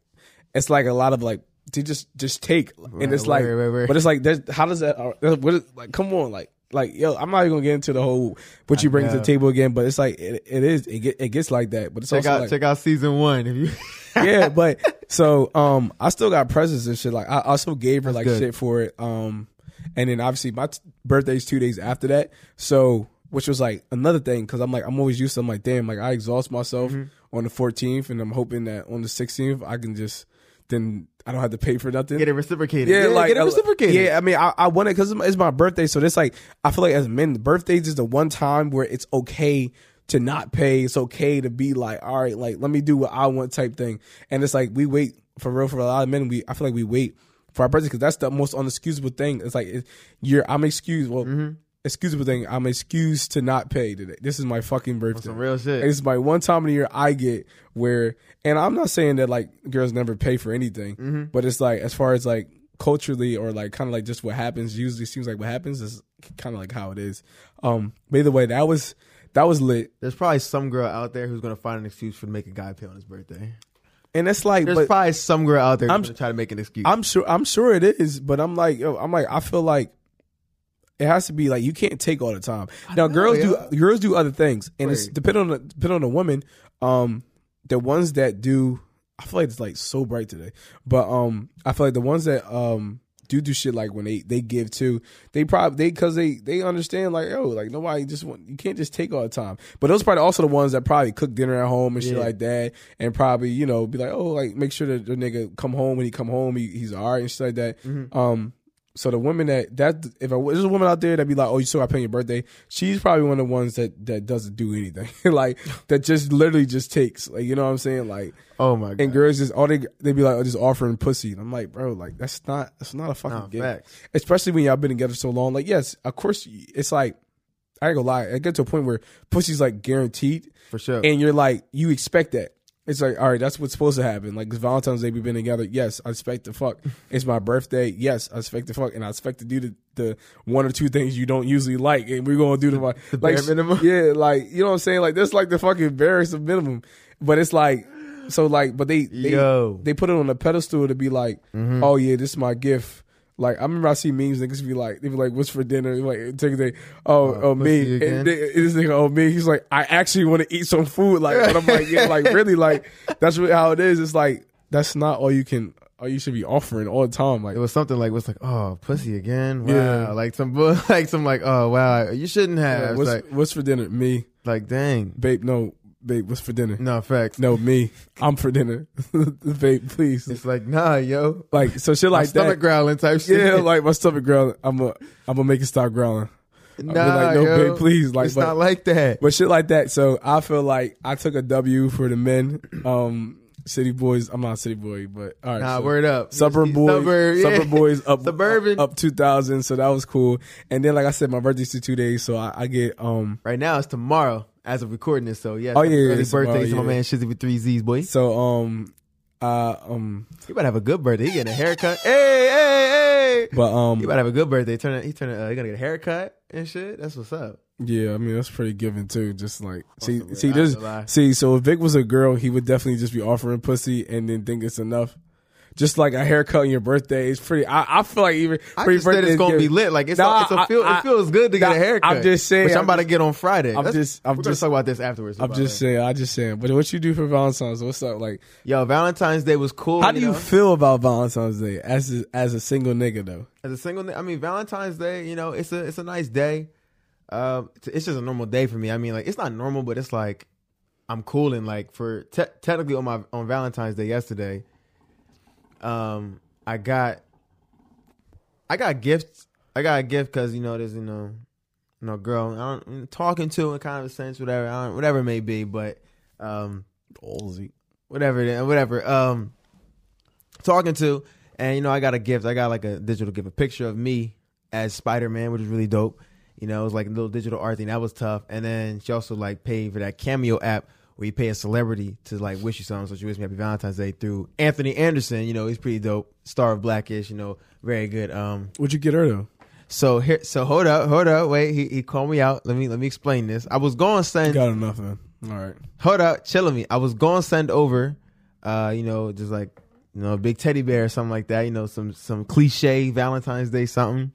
it's like a lot of like to just just take, and it's like,
Right, right, right.
but it's like how does that uh, what is, like come on like. Like yo, I'm not even gonna get into the whole what you bring to the table again, but it's like it, it is it, get, it gets like that, but it's
Check
also
out
like,
check out season one if you.
yeah, but so um, I still got presents and shit. Like I also gave her like
good.
shit for it. Um, and then obviously my t- birthday's two days after that. So which was like another thing because I'm like I'm always used to. I'm like damn, like I exhaust myself
Mm-hmm.
on the 14th, and I'm hoping that on the 16th I can just then I don't have to pay for nothing.
Get it reciprocated.
Yeah, like
get it
uh,
reciprocated.
Yeah, I mean, I, I want it because it's my birthday, so it's like I feel like as men, birthdays is the one time where it's okay to not pay. It's okay to be like, all right, like let me do what I want type thing. And it's like we wait for real for a lot of men. We I feel like we wait for our birthday because that's the most unexcusable thing. It's like it, you're I'm excused. Well,
Mm-hmm.
Excusable thing. I'm excused to not pay today. This is my fucking birthday.
some real shit.
It's my one time of the year I get where, and I'm not saying that like girls never pay for anything,
Mm-hmm.
but it's like as far as like culturally or like kind of like just what happens. Usually seems like what happens is kind of like how it is. Um, but either way, that was that was lit,
There's probably some girl out there who's gonna find an excuse for to make a guy pay on his birthday.
and it's like,
There's probably some girl out there
I'm-
gonna try to make an excuse.
I'm sure I'm sure it is, but I'm like, yo, I'm like, I feel like it has to be like you can't take all the time. Now, girls
yeah.
do girls do other things, and it's
Right.
depending on the depending on the woman. Um, the ones that do, I feel like it's like so bright today, but um, I feel like the ones that um do do shit like when they they give to, they probably they because they they understand like oh like nobody just want you can't just take all the time. But those probably also the ones that probably cook dinner at home and shit
Yeah.
like that, and probably you know be like oh like make sure that the nigga come home when he come home he, he's alright and shit like that.
Mm-hmm.
Um, so the woman that that if a, there's a woman out there that be like, oh, you still got to pay your birthday, she's probably one of the ones that that doesn't do anything, like that just literally just takes, like you know what I'm saying, like.
oh my god.
And girls just all they they be like oh, just offering pussy, and I'm like, bro, like that's not that's not a fucking
Nah,
gift.
facts.
Especially when y'all been together so long. Like, yes, of course, it's like I ain't gonna lie, I get to a point where pussy's like guaranteed,
For sure.
and you're like you expect that. It's like, all right, that's what's supposed to happen. Like, Valentine's Day, we've been together. Yes, I expect to fuck. It's my birthday. Yes, I expect to fuck, and I expect to do the, the one or two things you don't usually like, and we're gonna do the, like,
bare minimum.
Yeah, like you know what I'm saying. Like that's like the fucking barest of minimum. But it's like, so like, but they they
Yo.
they put it on a pedestal to be like,
Mm-hmm.
oh yeah, this is my gift. Like I remember I see memes niggas be like, they be like, "What's for dinner?" Like take a day, oh, uh, oh
pussy
me, and they, this nigga, oh me. He's like, I actually want to eat some food. Like, but I'm like, yeah, like really, like that's really how it is. It's like that's not all you can, all you should be offering all the time. Like,
it was something like, "What's like, oh, pussy again? Wow,
Yeah.
like some, like some, like, oh, wow, you shouldn't have. It's
what's
like,
what's for dinner? Me,
like, dang,
babe. No, babe. What's for dinner?
no facts.
No, me. I'm for dinner. babe, please.
It's like, nah, yo,
Like so, shit
my
like
stomach
that.
growling type shit.
Yeah, like my stomach growling. I'm a, I'm gonna make it stop growling.
Nah,
like, no,
yo,
babe, please. Like,
it's
but,
not like that.
but shit like that. So I feel like I took a W for the men. Um, city boys. I'm not a city boy, but all right.
Nah,
so
word up.
Suburb boys,
suburb, yeah.
suburb boys up
Suburban.
up, up 2000. So that was cool. And then, like I said, my birthday's in two days, so I, I get um.
Right now it's tomorrow as of recording this. So yeah,
Oh, yeah,
early
it's
birthday
tomorrow,
to my
yeah.
man Shizzy with three Z's, boy.
So um, uh um,
You better have a good birthday. He getting a haircut. Hey, hey, hey.
but um,
You better have a good birthday. Turn he turn uh, he gonna get a haircut and shit. That's what's up.
Yeah, I mean that's pretty given too. Just like see, see. This,
ain't gonna lie.
see. So if Vic was a girl, he would definitely just be offering pussy and then think it's enough. Just like a haircut on your birthday is pretty. I, I feel like even
I just said it's gonna be lit. Like it's,
Nah,
a, it's a feel,
I-
it feels good to get a haircut.
I'm just saying,
which I'm,
I'm
about to get on Friday.
I'm
Let's-
just- I'm just-
talk about this afterwards.
I'm just
the way.
saying. I just saying. But what you do for Valentine's? What's up? Like,
Yo, Valentine's Day was cool.
how do you
know?
feel about Valentine's Day as a, as a single nigga though?
as a single? I mean, Valentine's Day. You know, it's a it's a nice day. Um, it's- it's just a normal day for me. I mean, like it's not normal, but it's like I'm cooling. Like for te- technically on my on Valentine's Day yesterday, um, I got I got gifts. I got a gift because you know there's you know you know girl I don't, talking to in kind of a sense whatever I don't, whatever it may be, but um whatever it is, whatever um talking to and you know I got a gift. I got like a digital gift, a picture of me as Spider Man, which is really dope. You know, it was like a little digital art thing. That was tough. And then she also like paid for that Cameo app where you pay a celebrity to like wish you something. So she wished me happy Valentine's Day through Anthony Anderson. You know, he's pretty dope. Star of Blackish. You know, very good. Um,
What'd you get her though?
so here, so hold up, hold up, wait. He he called me out. Let me let me explain this. I was going to send.
Got enough man. All right.
hold up, chilling me. I was going to send over, uh, you know, just like you know, a big teddy bear or something like that. You know, some some cliche Valentine's Day something.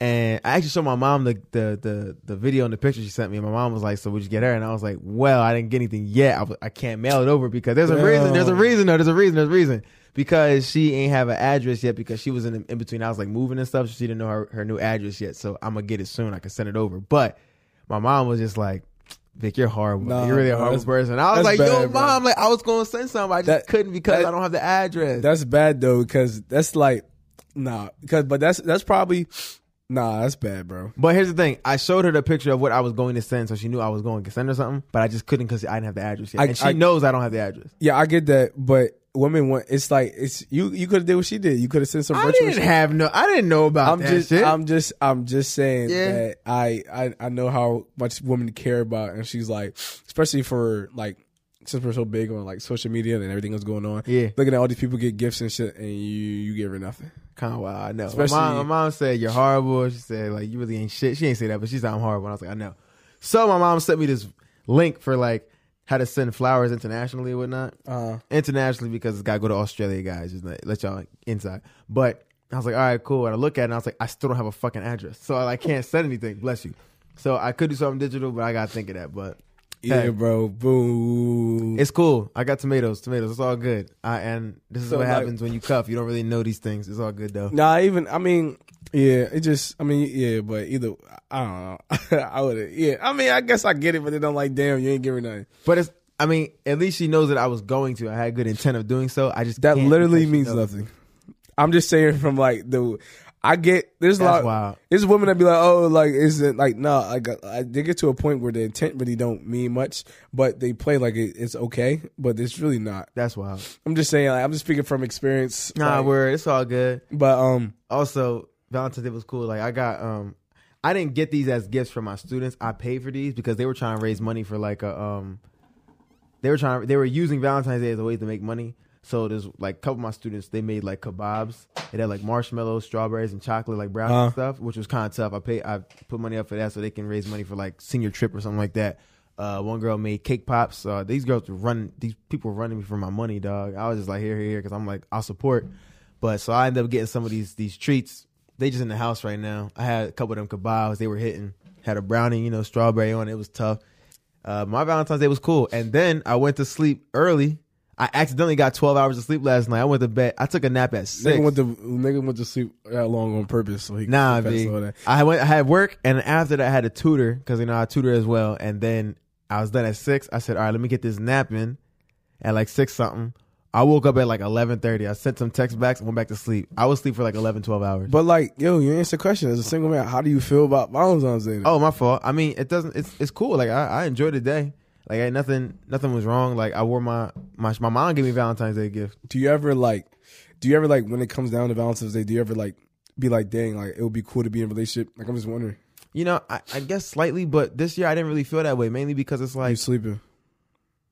And I actually showed my mom the the the, the video and the picture she sent me. And my mom was like, "So would you get her?" And I was like, "Well, I didn't get anything yet. I, w- I can't mail it over because there's a reason. There's a reason. No, there's a reason. There's a reason because she ain't have an address yet because she was in in between. I was like moving and stuff, so she didn't know her, her new address yet. So I'm gonna get it soon. I can send it over. But my mom was just like, Vic, you're horrible.
Nah,
you're really a
bro,
horrible person. I was like, yo,
bad, bro.
mom, like I was going to send something, I just
That-
couldn't because
that-
I don't have the address.
That's bad though, because that's like, nah, because but that's that's probably, nah, that's bad, bro.
but here's the thing: I showed her the picture of what I was going to send, so she knew I was going to send her something. But I just couldn't because I didn't have the address yet,
I-
and she
I-
knows I don't have the address.
Yeah, I get that, but women want it's like it's you. You could have did what she did. You could have sent some
I didn't
shit.
have no. I didn't know about
I'm
that
just,
shit.
I'm just, I'm just saying
Yeah.
that I, I, I know how much women care about, and she's like, especially for like, since we're so big on like social media and everything that's going on.
Yeah.
looking at all these people get gifts and shit, and you, you give her nothing.
kind of wild. I know.
Especially-
my, mom, my mom said you're horrible. She said like you really ain't shit. She ain't say that, but she said I'm horrible. And I was like I know. So my mom sent me this link for like how to send flowers internationally or whatnot.
Uh,
internationally because it's got to go to Australia, guys. Just let, let y'all inside. But I was like, all right, cool. And I look at it and I was like, I still don't have a fucking address, so I like, can't send anything. Bless you. So I could do something digital, but I got to think of that. But
yeah,
Hey.
bro, boom.
it's cool. I got tomatoes, tomatoes. It's all good. I, and this is
So,
what
like-
happens when you cuff. You don't really know these things. It's all good though.
Nah, even I mean, yeah, it just I mean, yeah, but either I don't know. I would yeah. I mean, I guess I get it, but then I'm like, damn, you ain't giving nothing.
But it's. I mean, at least she knows that I was going to. I had good intent of doing so. I just
That literally means
knows.
nothing. I'm just saying from like the I get there's a
That's
lot
wild.
there's women that be like, oh, like isn't like no, like I, they get to a point where the intent really don't mean much, but they play like it, it's okay, but it's really not.
That's wild.
I'm just saying, like, I'm just speaking from experience.
Nah,
like,
word. It's all good.
but um,
also Valentine's Day was cool. Like I got um I didn't get these as gifts from my students. I paid for these because they were trying to raise money for like a um they were trying they were using Valentine's Day as a way to make money. So there's like a couple of my students they made like kebabs. It had like marshmallows, strawberries, and chocolate like brownies
Uh.
and stuff, which was kind of tough. I paid I put money up for that so they can raise money for like senior trip or something like that. Uh, one girl made cake pops. Uh, these girls were running. These people were running me for my money, dog. I was just like here, here, here, because I'm like I'll support. But so I ended up getting some of these these treats. They just in the house right now. I had a couple of them kebabs. They were hitting. Had a brownie, you know, strawberry on it. It was tough. Uh, my Valentine's Day was cool. And then I went to sleep early. I accidentally got 12 hours of sleep last night. I went to bed. I took a nap at six.
nigga went to nigga went to sleep that long on purpose. So he
Nah,
that.
I went. I had work, and after that, I had a tutor because you know I tutor as well. And then I was done at six. I said, "All right, let me get this nap in." At like six something, I woke up at like eleven thirty. I sent some text backs and went back to sleep. I was asleep for like 11, 12 hours.
But like, yo, you answer the question as a single man. How do you feel about Valentine's Day?
oh, my fault. I mean, it doesn't. It's it's cool. Like I, I enjoyed the day. Like ain't nothing nothing was wrong. Like I wore my my my mom gave me Valentine's Day gift.
do you ever like do you ever like when it comes down to Valentine's Day, do you ever like be like, dang, like it would be cool to be in a relationship? Like I'm just wondering.
You know, I, I guess slightly, but this year I didn't really feel that way. Mainly because it's like You
sleeping.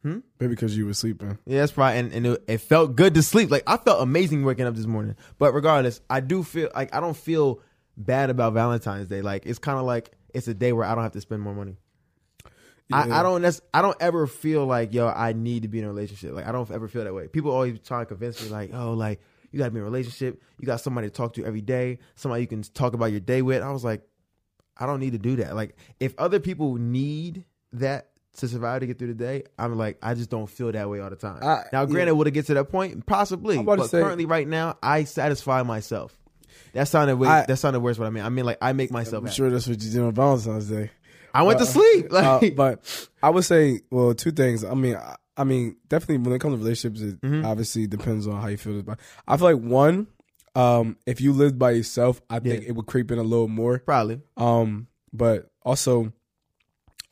Hmm?
Maybe because you were sleeping.
Yeah, that's right. And, and it, it felt good to sleep. Like I felt amazing waking up this morning. But regardless, I do feel like I don't feel bad about Valentine's Day. Like it's kind of like it's a day where I don't have to spend more money. I,
Yeah.
I don't nec- I don't ever feel like yo I need to be in a relationship. Like I don't ever feel that way. People always try to convince me like oh like you got to be in a relationship. You got somebody to talk to every day. Somebody you can talk about your day with. I was like I don't need to do that. Like if other people need that to survive to get through the day, I'm like I just don't feel that way all the time.
I-
now, granted, would it get to that point? Possibly,
I'm about to
but
say-
currently, right now, I satisfy myself. That sounded way,
I-
that sounded worse. What I mean, I mean, like I make myself.
I'm
happy.
sure that's what you did on Valentine's Day.
I went to
Uh,
sleep.
Uh,
Like,
but I would say, well, two things. I mean, I, I mean, definitely when it comes to relationships, it
Mm-hmm.
obviously depends on how you feel about. I feel like one, um, if you lived by yourself, I think
Yeah.
it would creep in a little more.
probably.
Um, but also,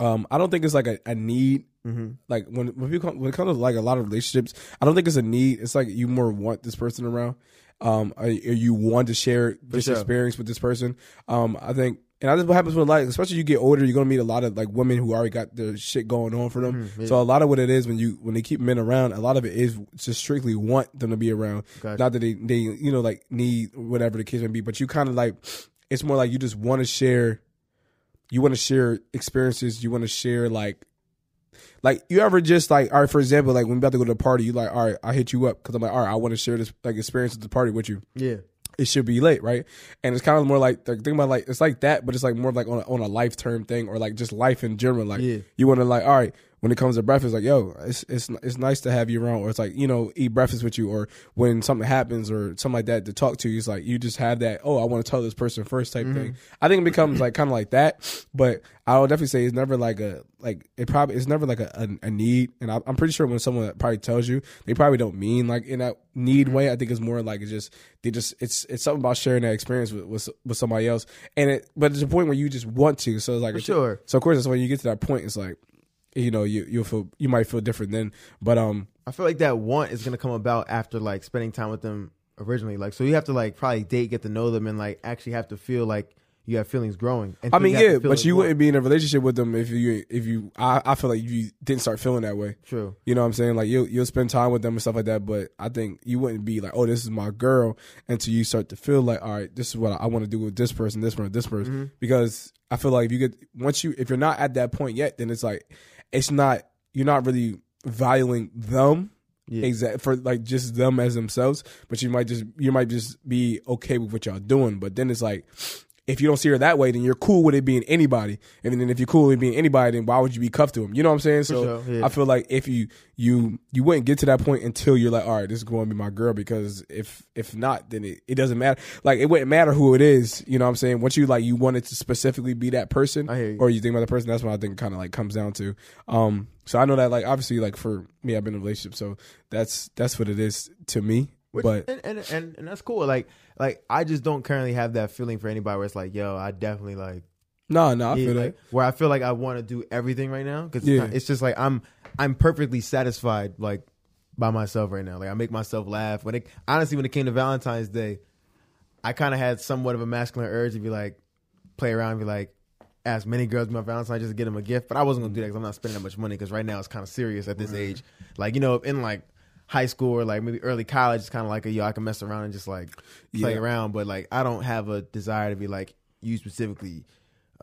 um, I don't think it's like a, a need.
Mm-hmm.
Like when when, people come, when it comes to like a lot of relationships, I don't think it's a need. It's like you more want this person around. Um, or, or you want to share this
sure.
experience with this person. Um, I think, and that's what happens with like, especially you get older, you're gonna meet a lot of like women who already got the shit going on for them.
Mhm, yeah.
So a lot of what it is when you when they keep men around, a lot of it is just strictly want them to be around.
Gotcha.
Not that they they you know like need whatever the kids may be, but you kind of like it's more like you just want to share. You want to share experiences. You want to share like like you ever just like all right for example like when we about to go to a party you like all right I hit you up because I'm like all right I want to share this like experience at the party with you
Yeah.
It should be late right and it's kind of more like the thing about like it's like that but it's like more like on a, on a life term thing or like just life in general like
Yeah.
you want to like all right when it comes to breakfast, like yo, it's it's it's nice to have you around, or it's like you know eat breakfast with you, or when something happens or something like that to talk to you, it's like you just have that. Oh, I want to tell this person first type thing. Mm-hmm. I think it becomes like kind of like that, but I would definitely say it's never like a like it probably it's never like a, a, a need, and I, I'm pretty sure when someone probably tells you, they probably don't mean like in that need mm-hmm. way. I think it's more like it's just they just it's it's something about sharing that experience with with, with somebody else, and it but it's a point where you just want to. So it's like
For sure.
So of course, that's when you get to that point. It's like you know you you'll feel you might feel different then, but um
I feel like that want is gonna come about after like spending time with them originally. Like, so you have to like probably date, get to know them, and like actually have to feel like you have feelings growing. And
I mean
you
yeah, but you wouldn't be in a relationship with them if you if you I, I feel like you didn't start feeling that way.
True.
You know what I'm saying? Like you'll you'll spend time with them and stuff like that, but I think you wouldn't be like, oh, this is my girl until you start to feel like, all right, this is what I want to do with this person, this person, this person.
Mm-hmm.
Because I feel like if you get once you if you're not at that point yet, then it's like it's not you're not really valuing them.
Yeah.
Exact for like just them as themselves, but you might just you might just be okay with what y'all doing. But then it's like if you don't see her that way, then you're cool with it being anybody. And then if you're cool with it being anybody, then why would you be cuffed to him? You know what I'm saying? So
sure, yeah.
I feel like if you you you wouldn't get to that point until you're like, all right, this is going to be my girl. Because if if not, then it, it doesn't matter. Like it wouldn't matter who it is. You know what I'm saying? Once you like you wanted to specifically be that person,
you.
or you think about the person, that's what I think kind of like comes down to. Um, so I know that like obviously like for me, I've been in a relationship, so that's that's what it is to me.
Which,
but
and, and and and that's cool. Like like I just don't currently have that feeling for anybody where it's like, yo, I definitely like
no, no, I
yeah,
feel
like,
that.
where I feel like I want to do everything right now because
Yeah.
it's, it's just like I'm I'm perfectly satisfied like by myself right now. Like I make myself laugh. When it honestly when it came to Valentine's Day, I kind of had somewhat of a masculine urge to be like play around and be like ask many girls my Valentine just to get them a gift, but I wasn't gonna do that because I'm not spending that much money because right now it's kind of serious at this age. Like you know in like high school or like maybe early college, it's kind of like a yo I can mess around and just like play
Yeah.
around, but like I don't have a desire to be like you specifically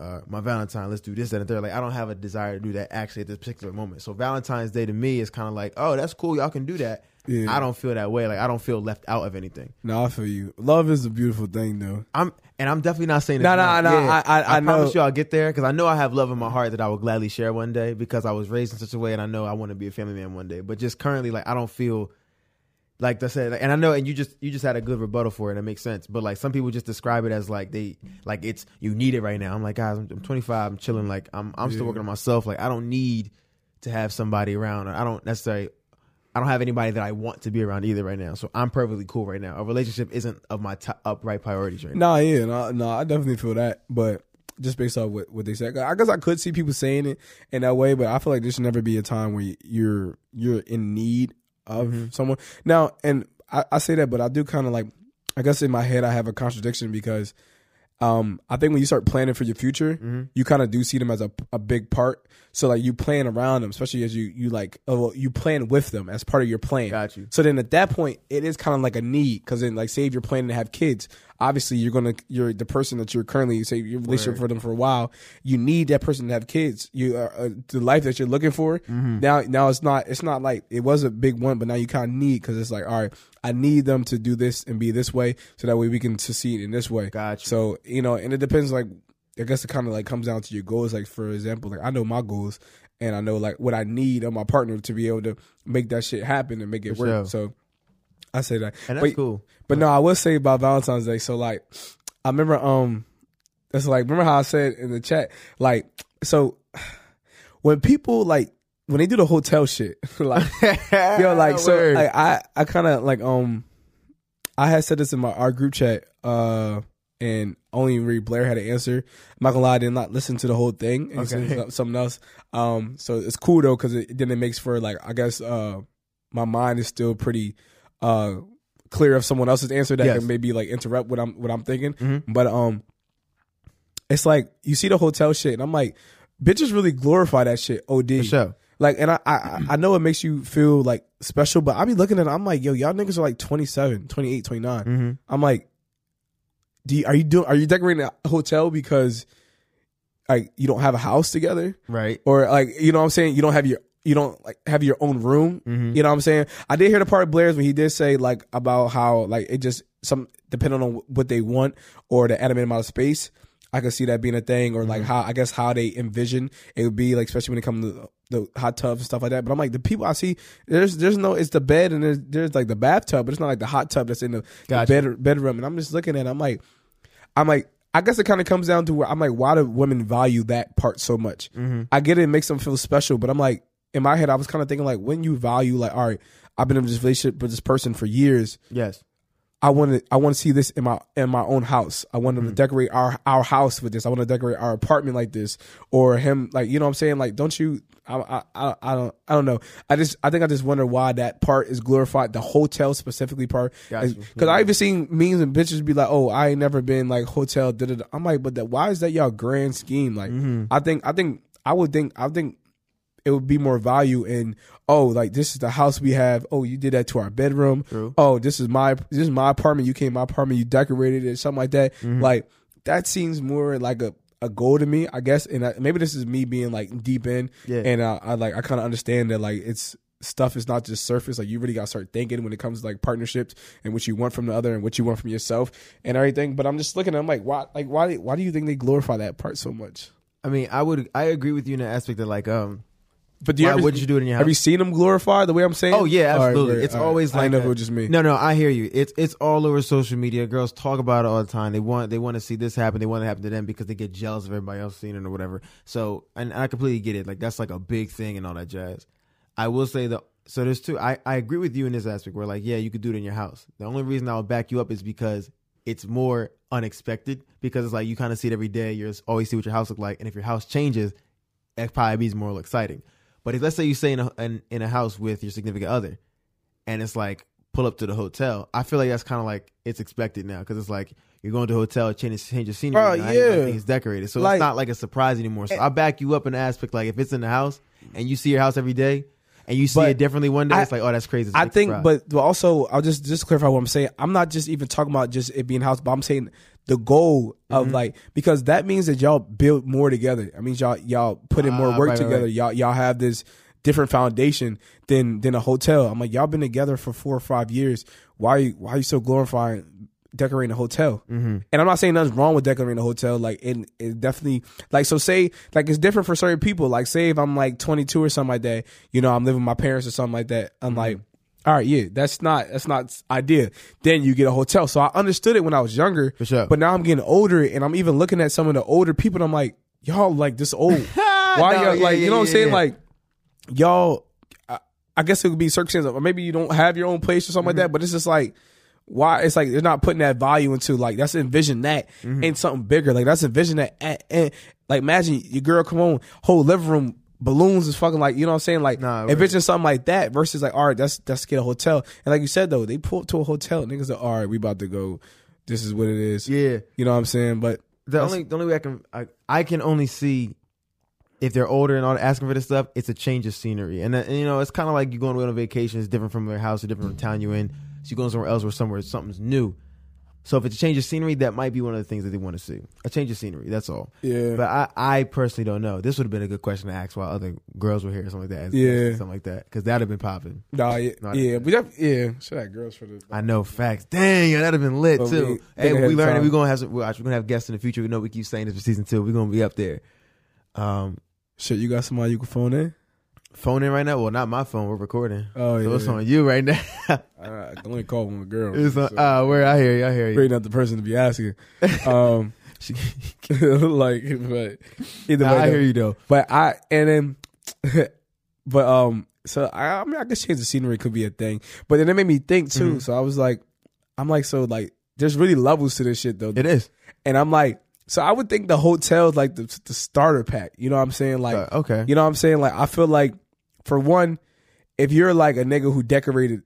uh, my Valentine, let's do this, that, and third. Like, I don't have a desire to do that actually at this particular moment. So Valentine's Day to me is kind of like, oh, that's cool, y'all can do that.
Yeah.
I don't feel that way. Like, I don't feel left out of anything.
No, I feel you. Love is a beautiful thing, though.
I'm, and I'm definitely not saying.
No, no, no, I- I- I know.
promise you, I'll get there because I know I have love in my heart that I will gladly share one day because I was raised in such a way, and I know I want to be a family man one day. But just currently, like, I don't feel like I said, and I know, and you just you just had a good rebuttal for it, and it makes sense. But like some people just describe it as like they like it's you need it right now. I'm like, guys, I'm, I'm 25, I'm chilling, like I'm I'm still working on myself. Like I don't need to have somebody around. I don't necessarily. I don't have anybody that I want to be around either right now, so I'm perfectly cool right now. A relationship isn't of my top, upright priorities right now.
Nah, yeah, no, no, I definitely feel that, but just based off what, what they said, I guess I could see people saying it in that way, but I feel like there should never be a time where you're you're in need of mm-hmm. someone. Now, and I, I say that, but I do kind of like, I guess in my head I have a contradiction because um, I think when you start planning for your future, mm-hmm. you kind of do see them as a, a big part. So like you plan around them, especially as you you like oh, well, you plan with them as part of your plan.
Got you.
So then at that point, it is kind of like a need because then like say if you're planning to have kids, obviously you're gonna you're the person that you're currently say your relationship for them for a while. You need that person to have kids. You uh, uh, the life that you're looking for.
Mm-hmm.
Now now it's not it's not like it was a big one, but now you kind of need because it's like all right, I need them to do this and be this way, so that way we can succeed in this way.
Got you.
So you know, and it depends like. I guess it kind of like comes down to your goals. Like for example, like I know my goals, and I know like what I need of my partner to be able to make that shit happen and make it
For
work.
sure.
So I say that,
And that's
But-
cool.
But no, I will say about Valentine's Day. So like, I remember um, that's like remember how I said in the chat like so when people like when they do the hotel shit like yo like so
Word.
like, I I kind of like um I had said this in my our group chat uh and only Marie Blair had an answer. I'm not gonna lie, I did not listen to the whole thing. And
Okay.
some- something else. Um, so it's cool though because it then it makes for like I guess uh my mind is still pretty uh clear of someone else's answer that
Yes.
can maybe like interrupt what I'm what I'm thinking.
Mhm.
But um, it's like you see the hotel shit, and I'm like, bitches really glorify that shit. Od
For sure.
like, and I, I I know it makes you feel like special, but I be looking at it, I'm like, yo, y'all niggas are like 27, 28, 29.
Mhm.
I'm like, do you, are you doing? Are you decorating a hotel because like you don't have a house together,
Right.
or like you know what I'm saying? You don't have your you don't like have your own room.
Mhm.
You know what I'm saying? I did hear the part of Blair's when he did say like about how like it just some depending on what they want or the animated amount of space. I could see that being a thing, or like how I guess how they envision it would be, like especially when it comes to the hot tubs and stuff like that. But I'm like the people I see, there's there's no it's the bed and there's there's like the bathtub, but it's not like the hot tub that's in the, the bed bedroom. And I'm just looking at, it, I'm like, I'm like. I guess it kind of comes down to where I'm like, why do women value that part so much? I get it, it makes them feel special, but I'm like, in my head, I was kind of thinking like, when you value, like, all right, I've been in this relationship with this person for years.
Yes.
I want to I want to see this in my in my own house. I want
Mm-hmm.
to decorate our our house with this. I want to decorate our apartment like this, or him like you know what I'm saying. Like, don't you? I, I I I don't I don't know. I just I think I just wonder why that part is glorified. The hotel specifically part, because I even seen memes and bitches be like, "Oh, I ain't never been like hotel." Da, da, da. I'm like, but that why is that y'all grand scheme? Like,
Mm-hmm.
I think I think I would think I think it would be more value in oh like this is the house we have. Oh you did that to our bedroom.
True.
oh this is my this is my apartment. You came to my apartment you decorated it something like that.
Mm-hmm.
like that seems more like a a goal to me I guess. And I, maybe this is me being like deep in.
Yeah.
and uh, I like I kind of understand that like it's stuff is not just surface. Like you really got to start thinking when it comes to like partnerships and what you want from the other and what you want from yourself and everything. But I'm just looking I'm like why like why why do you think they glorify that part so much?
I mean, I would I agree with you in the aspect that like um
but do you
Why
ever-
wouldn't you do it in your house?
Have you seen them glorified the way I'm saying?
Oh yeah,
right,
absolutely.
great.
it's
right.
always like
didn't know
that.
it was just me.
No, no, I hear you. It's it's all over social media. Girls talk about it all the time. They want they want to see this happen. They want it to happen to them because they get jealous of everybody else seeing it or whatever. So, and I completely get it. Like that's like a big thing and all that jazz. I will say that. So there's two. I I agree with you in this aspect where like yeah, you could do it in your house. The only reason I would back you up is because it's more unexpected because it's like you kind of see it every day. You always see what your house look like, and if your house changes, it probably be more exciting. But if let's say you stay in a in, in a house with your significant other, and it's like pull up to the hotel, I feel like that's kind of like it's expected now because it's like you're going to a hotel, change change your scenery,
Bro, yeah.
everything's decorated, so
Like-
it's not like a surprise anymore. So eh I back you up in the aspect like if it's in the house and you see your house every day and you see it differently one day,
I-
it's like oh that's crazy. It's
I think,
surprise.
but, but also, I'll just just clarify what I'm saying. I'm not just even talking about just it being house, but I'm saying the goal of
Mm-hmm.
like because that means that y'all build more together. I mean, y'all y'all put in more
Ah,
work
right,
together.
right.
Y'all y'all have this different foundation than than a hotel. I'm like, y'all been together for four or five years. Why you why you so glorifying decorating a hotel? Mm-hmm. And I'm not saying nothing's wrong with decorating a hotel. Like it, it definitely like so. Say like it's different for certain people. Like say if I'm like 22 or something like that. You know, I'm living with my parents or something like that. I'm like. All right, yeah, that's not that's not idea. Then you get a hotel. So I understood it when I was younger,
For sure.
But now I'm getting older, and I'm even looking at some of the older people. and I'm like, y'all like this old? Why
No,
y'all
yeah,
like
yeah,
you know what I'm
yeah,
saying?
yeah.
Like y'all, I, I guess it would be circumstances, or maybe you don't have your own place or something like
Mm-hmm.
that. But it's just like, why? It's like they're not putting that value into like that's envision that
Mm-hmm.
in something bigger. Like that's envision that, and like imagine your girl come on whole living room. Balloons is fucking like you know what I'm saying like
Nah, right.
envision something like that versus like all right that's that's get a hotel and like you said though they pull up to a hotel niggas are all right we about to go this is what it is
yeah,
you know what I'm saying but
the only the only way I can I, I can only see if they're older and all asking for this stuff, it's a change of scenery, and, uh, and you know it's kind of like you going away on a vacation. It's different from your house, or different town you're in. So you going somewhere else where somewhere something's new. So if it's a change of scenery, that might be one of the things that they want to see. A change of scenery, that's all.
Yeah.
But I, I personally don't know. This would have been a good question to ask while other girls were here, or something like that. as
Yeah.
something like that, because that'd have been popping.
Nah, yeah, yeah, but that, yeah, should have girls for the.
I know facts. Dang, that'd have been lit
But
too.
we-
hey, we learned we're gonna have some, we're actually gonna have guests in the future. We know we keep saying this for season two. We're gonna be up there. Um,
Shit, you got somebody you can phone in?
Phone in right now. Well, not my phone. We're recording.
Oh
so
yeah,
it's on you right now.
I can only call one girl.
it's on.
so-
Uh, where I hear you. I hear you.
Great not the person to be asking. Um, like, but either
Nah,
way,
I
though.
hear you though.
But I and then, but um, so I, I mean, I guess change the scenery could be a thing. But then it made me think too.
Mm-hmm.
So I was like, I'm like, so like, there's really levels to this shit though.
It is.
And I'm like, so I would think the hotel's like the the starter pack. You know what I'm saying? Like,
Uh, okay.
you know what I'm saying? Like, I feel like for one, if you're like a nigga who decorated,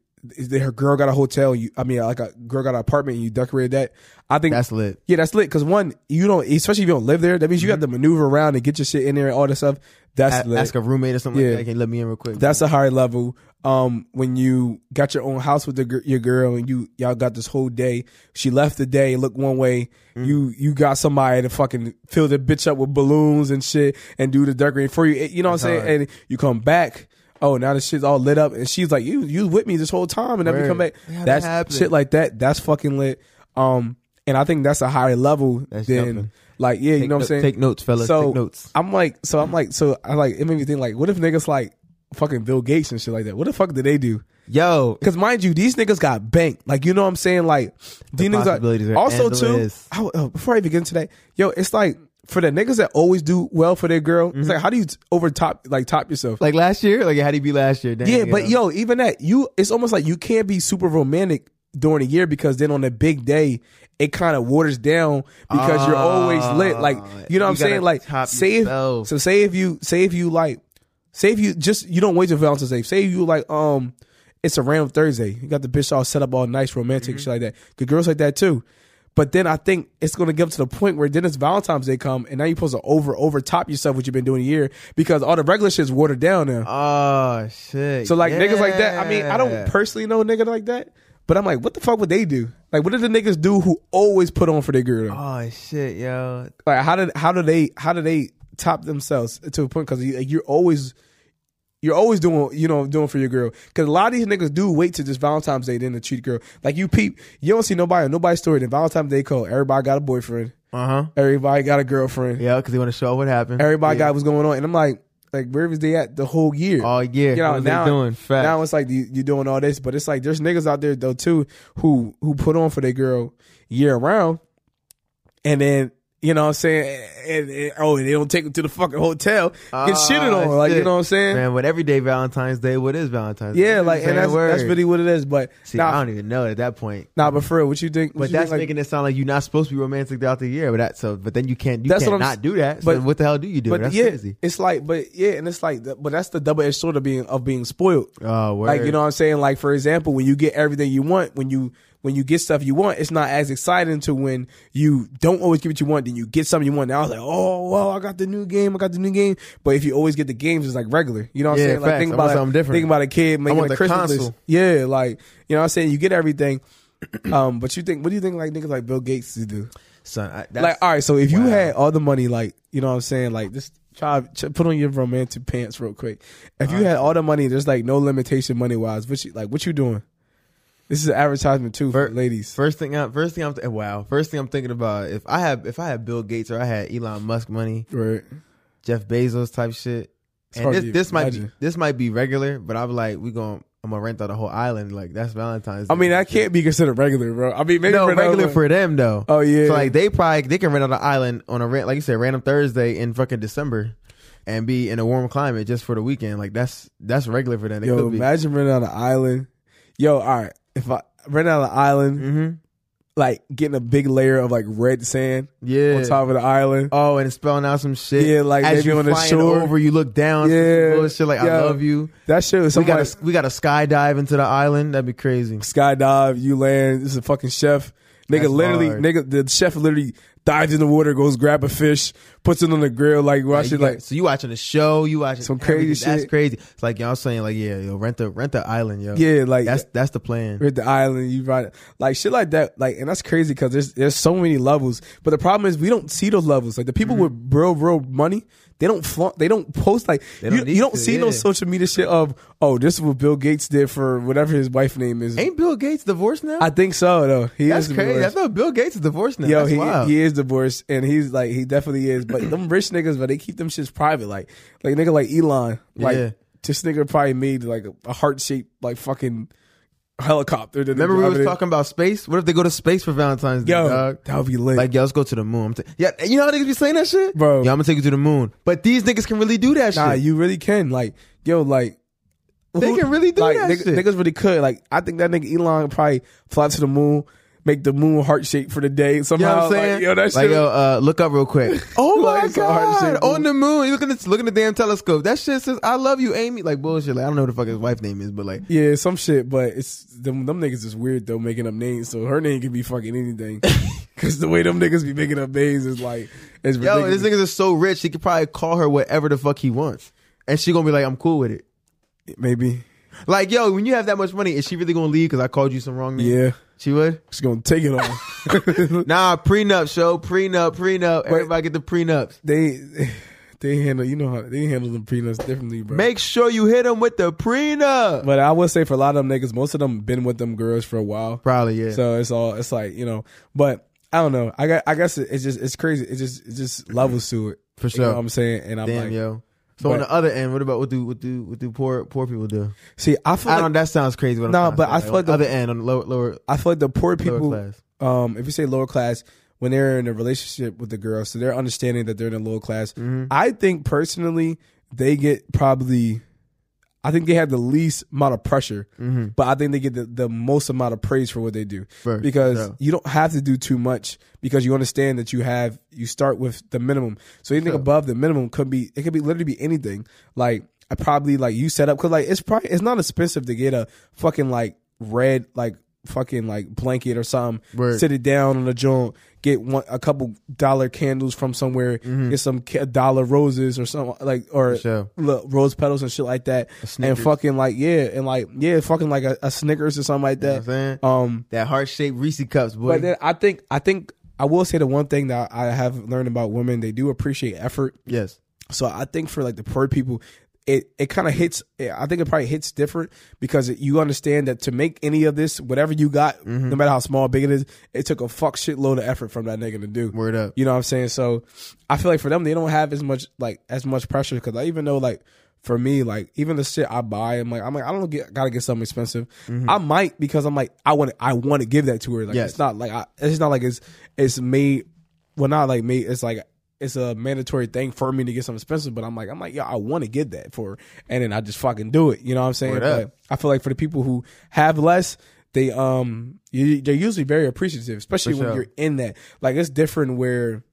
that her girl got a hotel? You, I mean, like a girl got an apartment and you decorated that. I think
That's lit.
yeah, that's lit. Cause one, you don't, especially if you don't live there, that means you have to maneuver around and get your shit in there and all that stuff. That's
Mm-hmm. A-
lit.
ask a roommate or something
Yeah.
like that. Can let me in real quick?
That's a higher level. Um, when you got your own house with the, your girl and you y'all got this whole day, she left the day, look one way.
Mm.
You you got somebody to fucking fill the bitch up with balloons and shit and do the decorating for you. You know what I'm
That's
saying? And you come back. Oh, now the shit's all lit up, and she's like, "You, you with me this whole time," and then we
Word.
come back.
Yeah, that
that's
happened.
shit like that. That's fucking lit. Um, and I think that's a higher level
That's
than
jumping.
Like, yeah, you
Take
know what I'm
no-
saying?
take notes, fellas.
So
Take notes.
I'm like, so I'm like, so I like, it made me think like, what if niggas like fucking Bill Gates and shit like that? What the fuck did they do?
Yo,
Because mind you, these niggas got banked. Like, you know what I'm saying? Like, these niggas
possibilities are
also too.
endless.
I, uh, before I even get into that, yo, it's like for the niggas that always do well for their girl.
Mm-hmm.
It's like, how do you t- over top like top yourself?
like last year, like how do you be last year? Dang,
yeah, but yo, even that, you, it's almost like you can't be super romantic during the year because then on the big day. It kind of waters down because you're always lit. Like, you know what
Ah, You
I'm saying? Like,
top
say if, so say if you, say if you like, say if you just, you don't wait till Valentine's Day. Say you like, um, it's a random Thursday. You got the bitch all set up all nice, romantic,
Mm-hmm.
shit like that. Good girls like that too. But then I think it's gonna get to the point where then it's Valentine's Day come and now you're supposed to over over top yourself what you've been doing a year because all the regular shit's watered down now.
Oh shit.
So like niggas like that. I mean, I don't personally know a nigga like that, but I'm like, what the fuck would they do? Like, what did the niggas do who always put on for their girl?
Oh shit, yo.
Like, how did how do they how do they top themselves to a point? Because you, you're always you're always doing you know doing for your girl. Because a lot of these niggas do wait to just Valentine's Day then to treat girl. Like you peep, you don't see nobody on nobody's story. Then Valentine's Day call, everybody got a boyfriend,
Uh huh.
everybody got a girlfriend,
Yeah, because they want to show what happened.
everybody
yeah.
got what's going on, and I'm like. Like where was they at the whole year?
all year.
you know,
what was they
now,
doing? Facts.
now it's like you, you doing all this, but it's like there's niggas out there though too who who put on for their girl year round, and then you know what I'm saying, and, and- oh they don't take them to the fucking hotel, get
Ah,
shitted on, like you know what I'm saying?
Man, what everyday Valentine's Day? What is Valentine's? Day?
yeah, like and that's that's really what it is. But
See, I don't even know at that point.
nah, but for real, what you think? what
But
you
that's
think, like-
making it sound like you're not supposed to be romantic throughout the year. But that so, but then you can't. You
That's
can't
I'm
not do that. So
but-
what the hell do you do?
But
that's
yeah,
crazy.
it's like, but yeah, and it's like, but that's the double edged sword of being of being spoiled.
Oh, word.
Like you know what I'm saying? Like for example, when you get everything you want, when you when you get stuff you want, it's not as exciting to when you don't always get what you want, then you get something you want. Now I was like, oh well, I got the new game, I got the new game. But if you always get the games, it's like regular. You know what
Yeah,
I'm saying? Like
facts.
think about
something different.
Think about a kid making a
the
Christmas
console.
list. Yeah, like you know what I'm saying? You get everything. um, but you think what do you think like niggas like Bill Gates to do?
son. I, that's,
like all right, so if you had all the money, like you know what I'm saying, like just try, try put on your romantic pants real quick. If you had all the money, there's like no limitation money wise. What you like? What you doing? This is an advertisement too for
Fir-
ladies.
First thing, I, first thing I'm th- wow. First thing I'm thinking about if I have if I had Bill Gates or I had Elon Musk money,
Right.
Jeff Bezos type shit.
It's
And this this might be this might be regular, but I'm like we going I'm gonna rent out a whole island. Like that's Valentine's.
I mean,
Day.
that can't be considered regular, bro. I mean, maybe
no
for
regular for them though.
Oh yeah.
So like they probably they can rent out an island on a rent like you said random Thursday in fucking December, and be in a warm climate just for the weekend. Like that's that's regular for them.
Yo,
could be.
imagine renting out an island. Yo, all right. If I rent out of the island,
hmm
like getting a big layer of like red sand
Yeah.
on top of the island.
Oh, and it's spelling out some shit.
Yeah, like
as
maybe
you
on the shore.
over, you look down. Yeah,
Yeah,
bullshit like I love you.
That shit was
We got to we got to skydive into the island. That'd be crazy.
skydive, you land. This is a fucking chef. Nigga,
That's
literally,
hard.
nigga, the chef literally dives in the water, goes grab a fish, puts it on the grill, like watch
You
it, like
so you watching the show, you watching
Some crazy
everything. That's crazy. It's like y'all saying like yeah, yo, rent the rent the island, yo.
yeah, like
that's that's the plan.
We're the island, you ride like shit like that, like, and that's crazy because there's there's so many levels. But the problem is we don't see those levels. Like the people mm-hmm. with real real money, they don't flaunt, they don't post like.
Don't
you, you don't
to,
see no social media shit of oh this is what Bill Gates did for whatever his wife name is.
Ain't Bill Gates divorced now?
I think so though. He
that's
is
crazy. I thought Bill Gates is divorced now.
Yo,
that's
he
wild.
he is divorced, and he's like he definitely is. But them rich niggas, but they keep them shits private. Like like nigga like Elon, like
Yeah.
this nigga probably made like a, a heart shaped like fucking helicopter.
Remember we was
in.
talking about space? What if they go to space for Valentine's Day,
Yo,
dog?
that would be lit.
Like, yo, let's go to the moon. Yeah, you know how niggas be saying that shit?
Bro.
Yo, I'm gonna take you to the moon. But these niggas can really do that
Nah,
shit.
you really can. Like, yo, like
They can really do
like,
that
nigg-
shit.
Niggas really could. Like, I think that nigga Elon probably fly to the moon, make the moon heart shape for the day
You know
somehow.
I'm saying?
Like, yo, that
like,
shit.
yo, uh, look up real quick. Oh my
Like, so hard to say,
god, on the moon. You looking at looking at the damn telescope. That shit says, "I love you, Amy." Like bullshit. Like I don't know what the fuck his wife name is, but like,
yeah, some shit, but it's them. Them niggas is weird though, making up names. So her name can be fucking anything. Because the way them niggas be making up names is like, it's
yo,
ridiculous.
this niggas is so rich. He could probably call her whatever the fuck he wants, and she gonna be like, "I'm cool with it."
Maybe,
Like, yo, when you have that much money, is she really gonna leave because I called you some wrong name?
yeah,
she would.
she's gonna take it all.
Nah, prenup show, prenup, prenup. Everybody get the prenups.
they, they handle, you know how they handle the peanuts differently, bro.
Make sure you hit them with the prenup.
But I would say for a lot of them niggas, most of them been with them girls for a while.
Probably yeah.
So it's all it's like you know, but I don't know. I got. I guess it's just it's crazy. It just it just levels to it
For
You know
sure.
what I'm saying, and I'm
Damn,
like,
yo. So on the other end, what about what do what do what do poor poor people do?
see, I feel
I
like
don't. That sounds crazy. I'm
Nah, but. I feel like the-
the other end on the lower lower
I feel like the poor people,
class.
um, if you say lower class, when they're in a relationship with the girl, so they're understanding that they're in a lower class.
Mm-hmm.
I think personally, they get probably, I think they have the least amount of pressure, mm-hmm. but I think they get the, the most amount of praise for what they do because
sure.
you don't have to do too much because you understand that you have you start with the minimum. So anything above the minimum could be it could be literally be anything. Like I probably like you set up because like it's probably it's not expensive to get a fucking like red like fucking like blanket or something.
Word.
Sit it down on a joint. Get one a couple dollar candles from somewhere. Get some ca- dollar roses or something like or
Mm-hmm. Sure.
look, rose petals and shit like that. And fucking like yeah, and like yeah, fucking like a, a Snickers or something like
You know
that.
what I'm?
Um,
that heart shaped Reese cups, boy.
but then I think I think I will say the one thing that I have learned about women, they do appreciate effort.
yes.
So I think for like the poor people, it it kind of hits. I think it probably hits different because you understand that to make any of this, whatever you got,
Mm-hmm.
no matter how small or big it is, it took a fuck shitload of effort from that nigga to do.
Word up.
You know what I'm saying? So I feel like for them, they don't have as much like as much pressure because I even know like for me, like even the shit I buy, I'm like I'm like I don't get gotta get something expensive. I might because I'm like I want I want to give that to her. Like
Yes.
it's not like I, it's not like it's it's made. Well, not like me. It's like it's a mandatory thing for me to get something expensive. But I'm like I'm like yeah, I want to get that for, and then I just fucking do it. You know what I'm saying? But I feel like for the people who have less. They um you, they're usually very appreciative, especially
For
when
sure.
you're in that. Like it's different where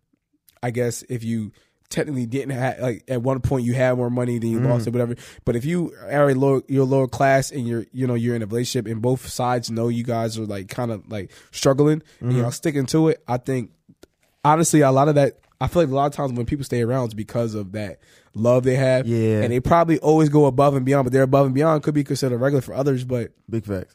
I guess if you technically didn't have like at one point you had more money than you
Mm.
lost or whatever. But if you are a lower you're lower class and you're you know you're in a relationship and both sides know you guys are like kind of like struggling and
Mm-hmm.
y'all sticking to it, I think honestly a lot of that I feel like a lot of times when people stay around it's because of that love they have.
Yeah.
And they probably always go above and beyond, but they're above and beyond could be considered regular for others, but
Big facts.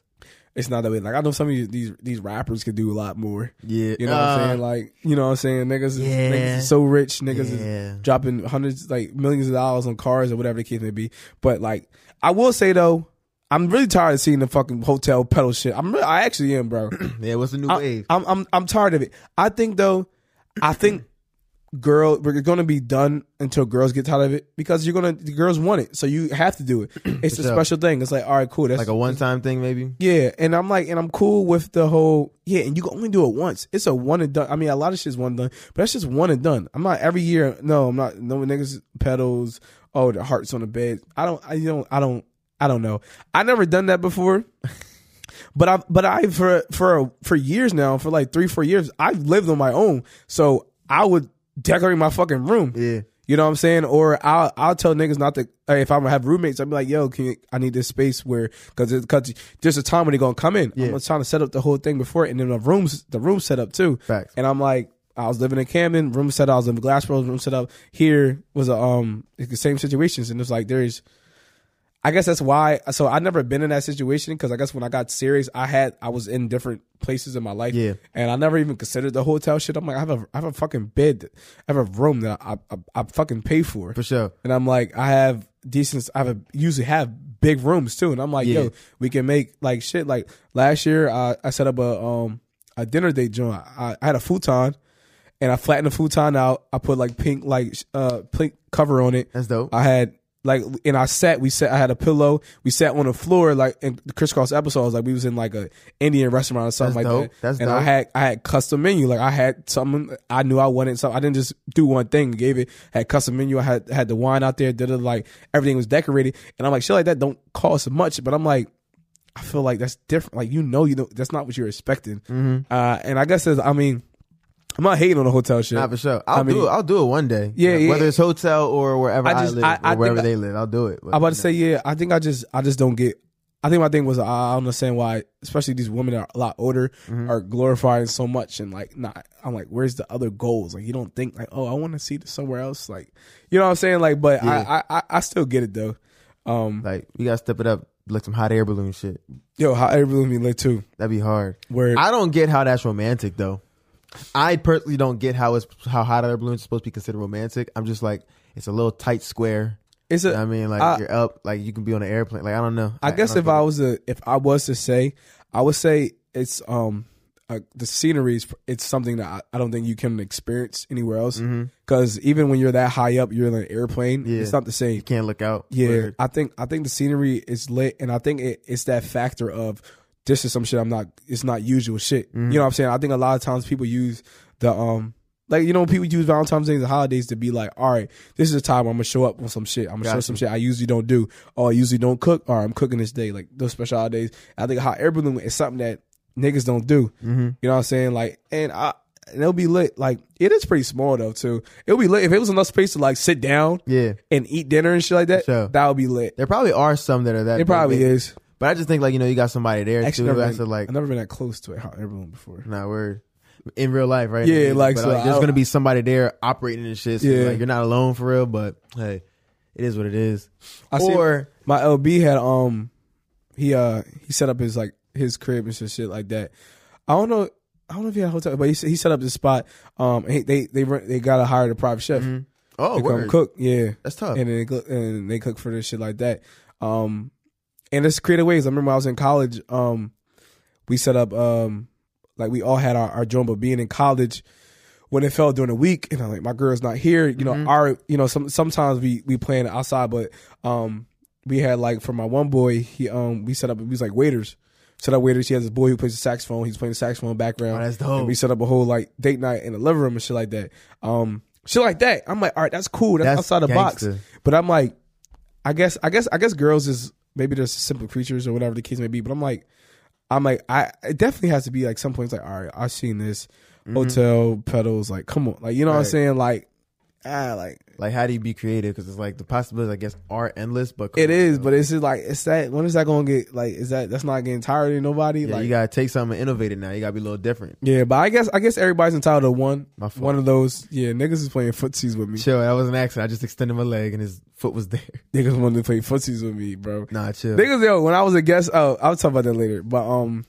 it's not that way. Like I know some of these these, these rappers could do a lot more.
Yeah.
You know what I'm
Uh,
saying? Like, you know what I'm saying? Niggas, is,
Yeah.
niggas is so rich. Niggas
Yeah.
is dropping hundreds, like millions of dollars on cars or whatever the case may be. But like, I will say though, I'm really tired of seeing the fucking hotel pedal shit. I'm, re- I actually am, bro.
Yeah, what's the new
I,
wave?
I'm, I'm, I'm tired of it. I think though, I think girl, we're gonna be done until girls get tired of it because you're gonna, the girls want it, so you have to do it. It's a special thing. It's like, all right, cool. That's
like a one time thing, maybe?
yeah, and I'm like, and I'm cool with the whole yeah, and you can only do it once. It's a one and done. I mean, a lot of shit's one and done, but that's just one and done. I'm not every year. No, I'm not. No niggas pedals. Oh, the hearts on the bed. I don't. I don't. I don't. I don't know. I never done that before. But i've but I for for for years now, for like three four years, I've lived on my own. So I would decorate my fucking room.
Yeah.
You know what I'm saying? Or I'll I'll tell niggas not to. Hey, if I'm gonna have roommates, I'll be like, yo, can you, I need this space where because because there's a time when they're gonna come in.
Yeah.
I'm trying to set up the whole thing before, it, and then the rooms the room set up too.
Facts.
And I'm like, I was living in Camden, room set up. I was living in Glassboro, room set up. Here was a um it's the same situations, and it's like there's. I guess that's why. So I never been in that situation because I guess when I got serious, I had I was in different places in my life.
Yeah.
and I never even considered the hotel shit. I'm like, I have a I have a fucking bed, I have a room that I I, I fucking pay for.
For sure.
And I'm like, I have decent. I have a, usually have big rooms too. And I'm like,
Yeah.
yo, we can make like shit. Like last year, I, I set up a um a dinner date joint. I, I had a futon, and I flattened the futon out. I put like pink like uh pink cover on it.
That's dope.
I had like and I sat. We sat. I had a pillow. We sat on the floor like in the crisscross episodes. Like we was in like a Indian restaurant or something
That's
like
dope.
that.
That's
and I had I had custom menu. Like I had something I knew I wanted. So I didn't just do one thing. Gave it had custom menu. I had had the wine out there. Did it like everything was decorated. And I'm like shit like that don't cost much. But I'm like. I feel like that's different. Like you know, you know that's not what you're expecting.
Mm-hmm.
Uh, and I guess there's, I mean, I'm not hating on the hotel shit.
Nah, for sure. I'll
I mean-
do it. I'll do it one day.
Yeah,
Like,
yeah.
Whether it's hotel or wherever I,
I just-
live
I-
or
I think
wherever
I-
they live, I'll do it. But,
I'm about to say, yeah, I think I just I just don't get. I think my thing was I don't understand why, especially these women that are a lot older,
Mm-hmm.
are glorifying so much and like, nah. I'm like, where's the other goals? Like, you don't think like, oh, I want to see this somewhere else. Like, you know what I'm saying? Like, but
Yeah.
I, I I I still get it though. Um,
like we gotta step it up, like some hot air balloon shit.
yo, hot air balloon be lit too.
That'd be hard.
Where
I don't get how that's romantic though. I personally don't get how it's how hot air balloons is supposed to be considered romantic. I'm just like it's a little tight square.
it's
You know I mean, like
I-
you're up, like you can be on an airplane. Like I don't know.
I guess
don't
if I was a if I was to say, I would say it's um uh, the scenery is it's something that I, I don't think you can experience anywhere else.
Mm-hmm.
Because even when you're that high up, you're in an airplane.
Yeah.
It's not the same.
You can't look out.
Yeah,
Word.
I think I think the scenery is lit, and I think it, it's that factor of this is some shit I'm not. It's not usual shit.
Mm-hmm.
You know what I'm saying? I think a lot of times people use the um. Like you know, people use Valentine's Day and holidays to be like, all right, this is the time I'm gonna show up on some shit. I'm gonna show some shit I usually don't do. Oh, I usually don't cook. Or I'm cooking this day. Like those special holidays. I think hot air balloon is something that niggas don't do.
Mm-hmm.
You know what I'm saying? Like, and I and it'll be lit. Like it is pretty small though too. It'll be lit if it was enough space to like sit down
Yeah.
and eat dinner and shit like that.
Sure.
That would be lit.
There probably are some that are that.
It probably
big.
is.
But I just think like you know you got somebody there
Actually,
too.
never been,
like
I've never been that close to a hot air balloon before.
Nah, word. In real life, right?
Yeah, like,
But,
so
there's gonna be somebody there operating and shit. So
Yeah.
like, you're not alone for real. But hey, it is what it is.
I
or
My LB had um, he uh he set up his like his crib and some shit like that. I don't know. I don't know if he had a hotel, but he he set up this spot. Um, and he, they they rent- they got to hire a private chef
oh,
to come cook. Yeah,
That's tough.
and then they cook, and they cook for this shit like that. Um, and it's creative ways. I remember when I was in college. Um, we set up um, like we all had our, our joint, but being in college, when it fell during the week, and I'm like, my girl's not here. You know,
Mm-hmm.
our you know some sometimes we we playing outside, but um, we had like for my one boy, he um we set up we was like waiters. Set up waiters. He has this boy who plays the saxophone. He's playing the saxophone background.
Oh, that's dope.
And we set up a whole like date night in the living room and shit like that. Um, shit like that. I'm like, all right, that's cool. That's,
That's
outside the box. But I'm like, I guess, I guess, I guess girls is maybe they're simple creatures or whatever the case may be. But I'm like, I'm like, I it definitely has to be like some points like, all right, I've seen this hotel pedals. Like, come on, like you know what I'm
Mm-hmm.
Saying? Like, ah, like
like, how do you be creative? Because it's like the possibilities, I guess, are endless. But
it
on,
is, but it's just like it's that. When is that gonna get like? Is that that's not getting tired of nobody?
Yeah,
like,
you gotta take something and innovate it now. You gotta be a little different.
yeah, but I guess I guess everybody's entitled to one
My fault.
one of those. Yeah, niggas is playing footsies with me.
Chill. That was an accident. I just extended my leg and his foot was there.
Niggas wanted to play footsies with me, bro.
Nah, chill.
Niggas, yo, when I was a guest, oh, I'll talk about that later. But um,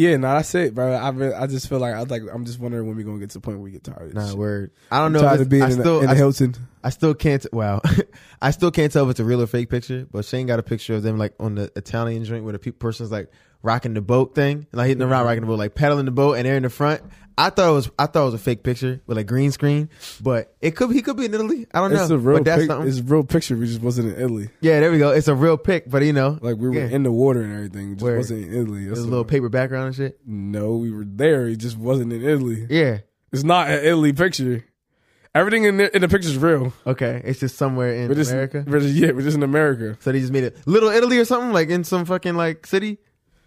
yeah, no, that's it, bro. I I just feel like I like I'm just wondering when we gonna get to the point where we get tired.
Nah, word. I don't
I'm
know.
tired
if
of being
I
in,
still,
the, in
I,
Hilton.
I still can't. Wow, I still can't tell if it's a real or fake picture. But Shane got a picture of them like on the Italian joint where the pe- person's like rocking the boat thing, like hitting the around rocking the boat, like pedaling the boat, and they're in the front. I thought it was I thought it was a fake picture with like green screen, but it could he could be in Italy. I don't know.
It's a real,
but that's
pic-
something.
it's a real picture. We just wasn't in Italy.
yeah, there we go. It's a real pic, but you know,
Like we were
yeah.
in the water and everything. Just
Word.
wasn't in Italy. That's
a little paper background and shit.
No, we were there. It just wasn't in Italy.
Yeah.
It's not an Italy picture. Everything in the, in the picture is real.
Okay. It's just somewhere in
We're just
America.
We're just, yeah, we're just in America.
So they just made it Little Italy or something, like in some fucking like city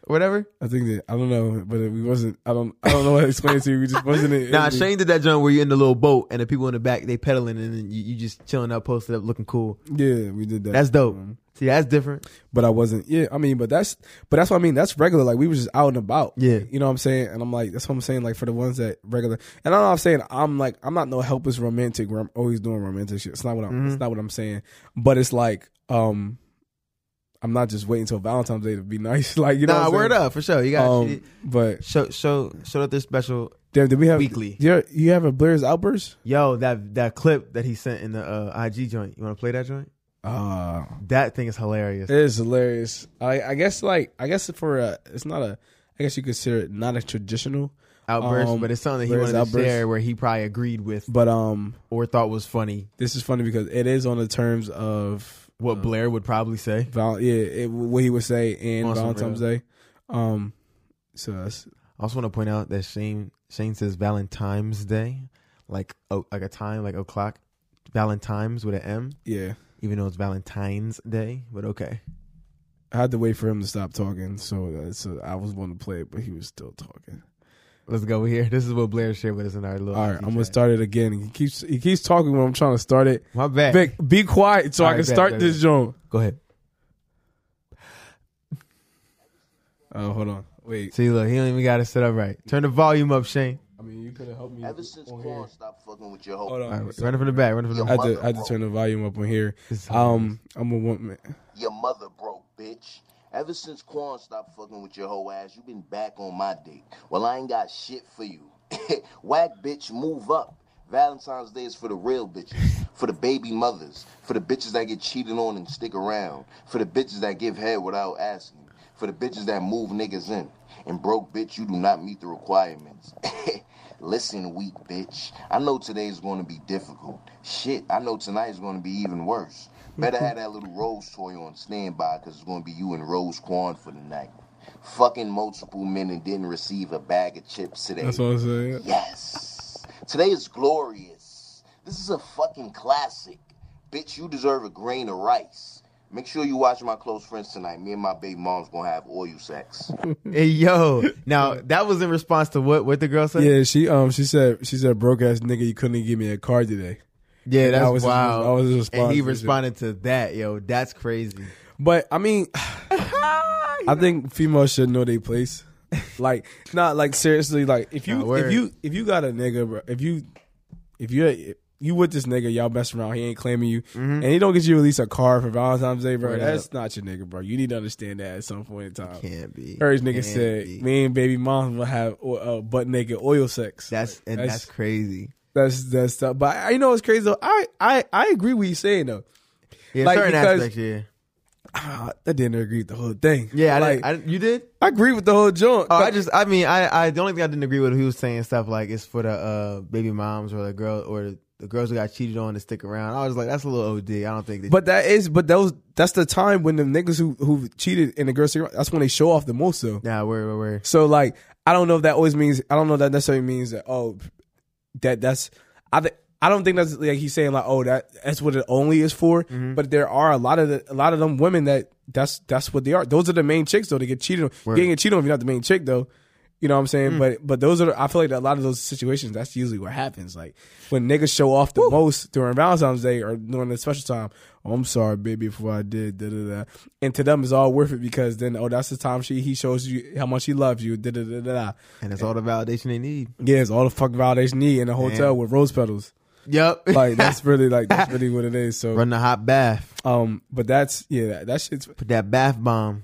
whatever.
I think that I don't know, but we wasn't. I don't. I don't know how to explain it to you. We just wasn't in.
Nah, Shane did that joint where you're in the little boat and the people in the back they pedaling and then you, you just chilling up, posted up, looking cool.
Yeah, we did that.
That's dope.
Um,
See, that's different.
but I wasn't. Yeah, I mean, but that's but that's what I mean. That's regular. Like we were just out and about.
Yeah.
you know what I'm saying. And I'm like, that's what I'm saying. Like for the ones that regular. And I know what I'm saying. I'm like, I'm not no helpless romantic where I'm always doing romantic shit. It's not what I'm.
Mm-hmm.
It's not what I'm saying. But it's like, um, I'm not just waiting till Valentine's Day to be nice. Like you know,
nah, word up for sure. You got
Um, but
show show show that this special.
damn, did we have
Weekly.
You you have a Blair's outburst?
Yo, that that clip that he sent in the uh, IG joint. You want to play that joint?
Uh
That thing is hilarious.
It is hilarious. I I guess like I guess for a it's not a I guess you consider it not a traditional,
Outburst,
um,
but it's something that he wanted to share where he probably agreed with
but um
or thought was funny.
this is funny because it is on the terms of
What Blair would probably say.
val- yeah it, what he would say in
On some
Valentine's Day. Um, so that's
I also want to point out that Shane Shane says Valentine's Day, like oh, like a time, like o'clock. Valentine's with an M,
yeah.
even though it's Valentine's Day. But okay,
I had to wait for him to stop talking, so uh, so I was going to play it, but he was still talking.
Let's go here. This is what Blair shared with us in our little.
All right, I'm gonna start it again. He keeps he keeps talking when I'm trying to start it.
My bad.
Vic, be quiet so
All
I
right,
can
bet,
start
bet,
this
bet.
joint.
Go ahead.
Oh, hold on, wait.
See, look, he don't even got to set up right. Turn the volume up, Shane.
I mean, you could have helped me.
Ever since
on
Quan
here.
stopped fucking with your hoe,
Hold on.
All right, run from the back. Run it from the
I
back.
had to, I had to turn the volume up on here. Um, I'm a woman.
your mother broke, bitch. Ever since Quan stopped fucking with your hoe ass, you been back on my dick. Well, I ain't got shit for you. Whack bitch, move up. Valentine's Day is for the real bitches, for the baby mothers, for the bitches that get cheated on and stick around, for the bitches that give head without asking, for the bitches that move niggas in. And broke bitch, you do not meet the requirements. Listen, weak bitch. I know today's going to be difficult. Shit, I know tonight's going to be even worse. Better have that little Rose toy on standby because it's going to be you and Rose Quan for the night. Fucking multiple men and didn't receive a bag of chips today.
That's what I'm saying.
Yes. Today is glorious. This is a fucking classic. Bitch, you deserve a grain of rice. Make sure you watch my close friends tonight. Me and my baby mom's gonna have oil sex.
Hey yo, now that was in response to what what the girl said.
Yeah, she um she said she said broke ass nigga, you couldn't even give me a car today.
Yeah,
that
that's
was his-
wild.
that was his response
and he responded to that. Yo, that's crazy.
But I mean, I think females should know their place. Like, not like seriously. Like, if you
Nah,
if you if you got a nigga, bro, if you if you you with this nigga, y'all messing around, he ain't claiming you, and he don't get you at least a car for Valentine's Day, bro.
Mm-hmm.
That's
up.
not your nigga, bro. You need to understand that at some point in time.
Can't be.
Heard nigga
Can't
said,
be.
me and baby mom will have uh, butt naked oil sex.
That's
Like,
and that's, crazy.
That's that's tough. But I, you know what's crazy though. I I I agree with you saying though.
Yeah,
Like,
certain
because-
aspects. Yeah,
Ah, I didn't agree with the whole thing.
yeah. I,
like
didn't- I, you did.
I agree with the whole joint.
Oh, I just, I mean, I, I, the only thing I didn't agree with, he was saying stuff like it's for the uh, baby moms or the girl or the, the girls who got cheated on to stick around. I was like, that's a little OD. I don't think. That,
But that is, but those that's the time when the niggas who who cheated in the girls, that's when they show off the most. So,
nah, where, where, where?
so like, I don't know if that always means. I don't know if that necessarily means that. Oh, that that's. I th- I don't think that's like he's saying like, oh, that that's what it only is for.
Mm-hmm.
But there are a lot of the, a lot of them women that that's that's what they are. Those are the main chicks though. They get cheated on. You ain't get cheated on if you're not the main chick though. You know what I'm saying?
Mm.
But but those are I feel like a lot of those situations that's usually what happens. Like when niggas show off the most during Valentine's Day or during the special time. Oh, I'm sorry, baby, before I did da da da. And to them it's all worth it because then oh that's the time she he shows you how much he loves you da da da da. da.
And it's all the validation they need.
Yeah, it's all the fucking validation need in a hotel
Damn.
with rose petals.
Yep.
Like that's really like that's really what it is. So
Run the hot bath.
um, but that's yeah that, that shit's.
Put that bath bomb.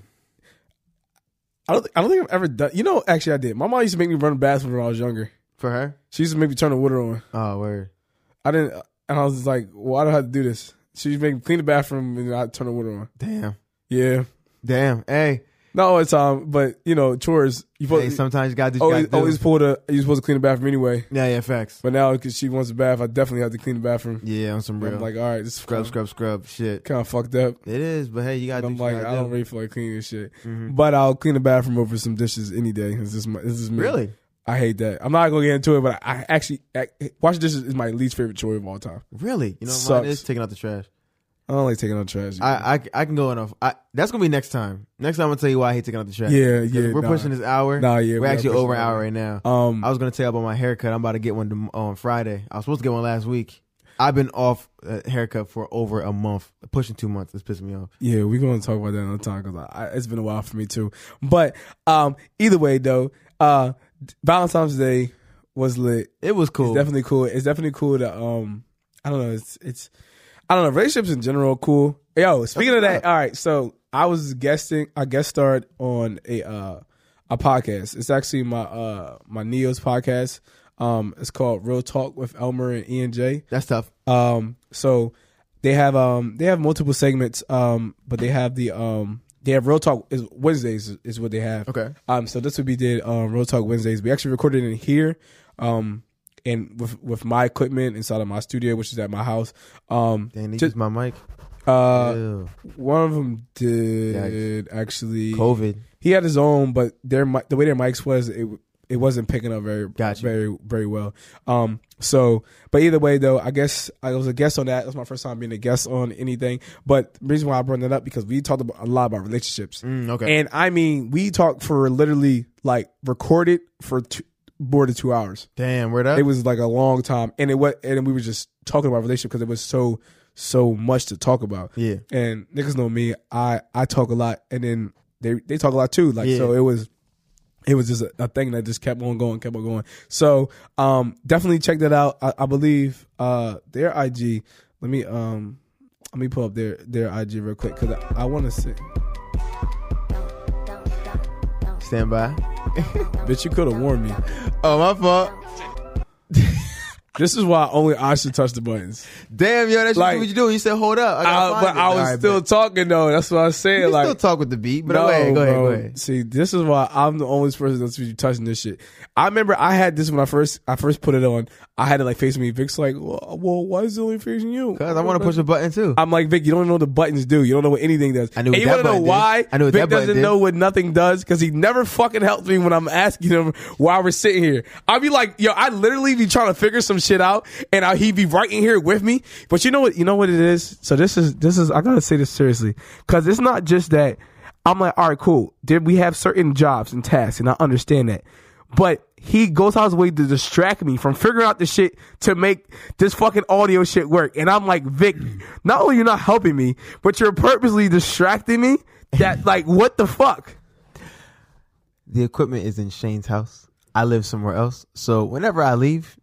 I don't I don't think I've ever done. You know, actually I did. My mom used to make me run the bathroom when I was younger.
For her?
She used to make me turn the water on.
Oh, word.
I didn't, and I was just like, "Why do I have to do this?" She used to make me clean the bathroom and I turn the water on.
Damn.
Yeah,
Damn. Hey.
Not all the time, but you know, chores. You
Hey, sometimes you gotta do what you
always
do.
always pull the. You're supposed to clean the bathroom anyway.
Yeah, yeah, facts.
But now because she wants a bath, I definitely have to clean the bathroom.
Yeah, on some real.
I'm like, all right, this
scrub, scrub, scrub. Shit.
kind of fucked up.
It is, but hey, you gotta
I'm like, I
gotta
don't
do.
really feel like cleaning this shit.
Mhm.
But I'll clean the bathroom over some dishes any day. This is my, this is me.
Really?
I hate that. I'm not gonna get into it, but I actually I, washing dishes is my least favorite chore of all time.
Really? You know what
Sucks.
mine is? Taking out the trash.
I don't like taking out trash.
I, I I can go enough. I, that's gonna be next time. Next time I'm gonna tell you why I hate taking out the trash.
Yeah,
'Cause
yeah,
We're
nah.
pushing this hour.
Nah, yeah,
we're
we are
actually
pushing
over an hour
hour.
right now.
um,
I was gonna tell you about my haircut. I'm about to get one tom- on Friday. I was supposed to get one last week. I've been off a haircut for over a month, pushing two months. It's pissing me off.
Yeah, we're gonna talk about that another time because I, I, it's been a while for me too. But um, either way though, uh, Valentine's Day was lit.
It was cool.
It's definitely cool. It's definitely cool to um, I don't know. It's it's I don't know. Relationships in general cool. Yo, speaking of that, all right. So I was guesting. I guest starred on a uh a podcast. It's actually my uh my Neo's podcast. Um, it's called Real Talk with Elmer and E and J.
That's tough.
Um, so they have um they have multiple segments. Um, but they have the um they have Real Talk is Wednesdays is, what they have.
Okay.
Um, so this would be did um Real Talk Wednesdays. We actually recorded in here. Um. And with with my equipment inside of my studio, which is at my house, um,
Dang, they
just-
used my mic.
uh,
Ew.
one of them did actually.
COVID.
He had his own, but their the way their mics was, it it wasn't picking up very
Gotcha.
very very well. Um, so but either way though, I guess I was a guest on that. It was my first time being a guest on anything. But the reason why I brought that up because we talked about, a lot about relationships,
Mm, okay.
and I mean we talked for literally like recorded for two, more than two hours.
Damn, where that?
It was like a long time, and it was, and we were just talking about relationship because it was so so much to talk about.
Yeah.
and niggas know me. I I talk a lot, and then they they talk a lot too. Like
Yeah.
so, it was it was just a, a thing that just kept on going, kept on going. So um, definitely check that out. I, I believe uh their IG. Let me um let me pull up their their IG real quick because I, I want to see.
Stand by.
Bitch, you could have warned me.
Oh, my fault.
This is why only I should touch the buttons.
Damn, yo, that's
Like-
what you doing. You said, hold up. I
I, but. I was
right,
still talking though. That's what I was
You
Like
still talk with the beat, but
no,
go ahead, go ahead, go ahead.
See, this is why I'm the only person that's you touching this shit. I remember I had this when I first I first put it on. I had it like facing me. Vic's like, well, well why is it only facing you?
Cause I want to push a button too.
I'm like, Vic, you don't know what the buttons do. You don't know what anything does.
I knew
and you
that
wanna know
did.
why?
I knew
Vic doesn't
did.
know what nothing does because he never fucking helped me when I'm asking him while we're sitting here. I'll be like, yo, I literally be trying to figure some shit out, and I, he be right in here with me. But you know what? You know what it is. So this is this is. I gotta say this seriously because it's not just that. I'm like, all right, cool. Did we have certain jobs and tasks, and I understand that. But he goes out his way to distract me from figuring out the shit to make this fucking audio shit work. And I'm like, Vic, not only you're not helping me, but you're purposely distracting me. That like, what the fuck?
the equipment is in Shane's house. I live somewhere else, so whenever I leave,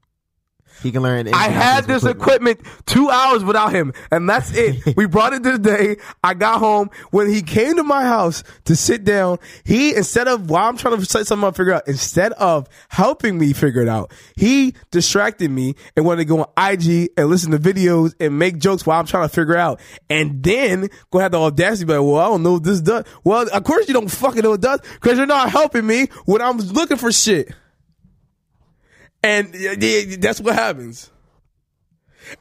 he can learn.
I had this equipment two hours without him, and that's it. we brought it this day. I got home when he came to my house to sit down. He instead of while I'm trying to set something up, figure out instead of helping me figure it out, he distracted me and wanted to go on IG and listen to videos and make jokes while I'm trying to figure out, and then go have the audacity like, "Well, I don't know what this does." Well, of course you don't fucking know what it does because you're not helping me when I'm looking for shit. And that's what happens.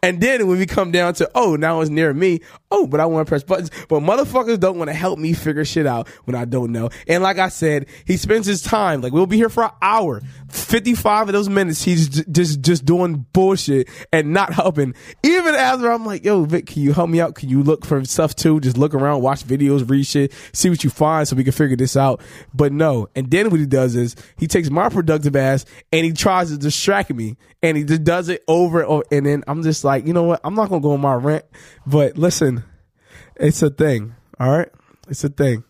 And then when we come down to, oh, now it's near me. Oh, but I want to press buttons. But motherfuckers don't want to help me figure shit out when I don't know. And like I said, he spends his time, like we'll be here for an hour. 55 of those minutes, he's j- just, just doing bullshit and not helping. Even after I'm like, yo, Vic, can you help me out? Can you look for stuff too? Just look around, watch videos, read shit, see what you find so we can figure this out. But no. And then what he does is he takes my productive ass and he tries to distract me and he just does it over and over. And then I'm just like, you know what? I'm not to go on my rant, but listen, it's a thing. All right. It's a thing.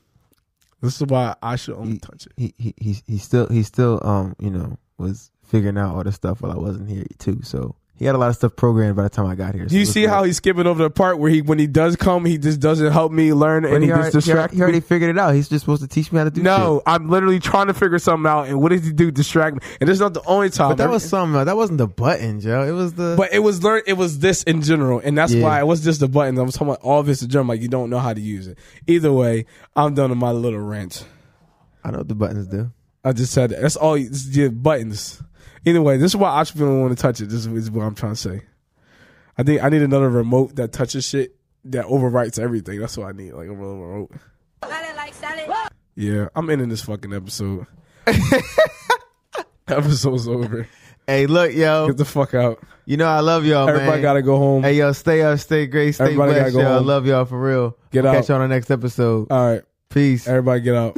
This is why I should only touch it.
He he he he still he still um you know was figuring out all the stuff while I wasn't here too. So he had a lot of stuff programmed by the time I got here.
Do you see how he's skipping over the part where he, when he does come, he just doesn't help me learn and he,
he, already,
just
he, already,
distracts
he already figured it out. He's just supposed to teach me how to do
No,
shit.
I'm literally trying to figure something out. And what does he do? Distract me. And this is not the only time.
But that was something. That wasn't the button, Joe. It was the.
But it was learn. It was this in general, and that's
Yeah.
why it was just the button. I was talking about all this in general. Like you don't know how to use it. Either way, I'm done with my little rant.
I know what the buttons do.
I just said that. That's all. Is the buttons. Either way, this is why I just don't want to touch it. This is what I'm trying to say. I think I need another remote that touches shit that overwrites everything. That's what I need. Like a real remote. Yeah, I'm ending this fucking episode. Episode's over.
Hey, look, yo.
Get the fuck out.
You know I love y'all,
Everybody
man.
gotta go home.
Hey, yo, stay up, stay great, stay
Everybody
blessed,
go
y'all. I
home.
love y'all for real.
Get
We'll
out.
Catch you on the next episode.
All right,
Peace.
everybody get out.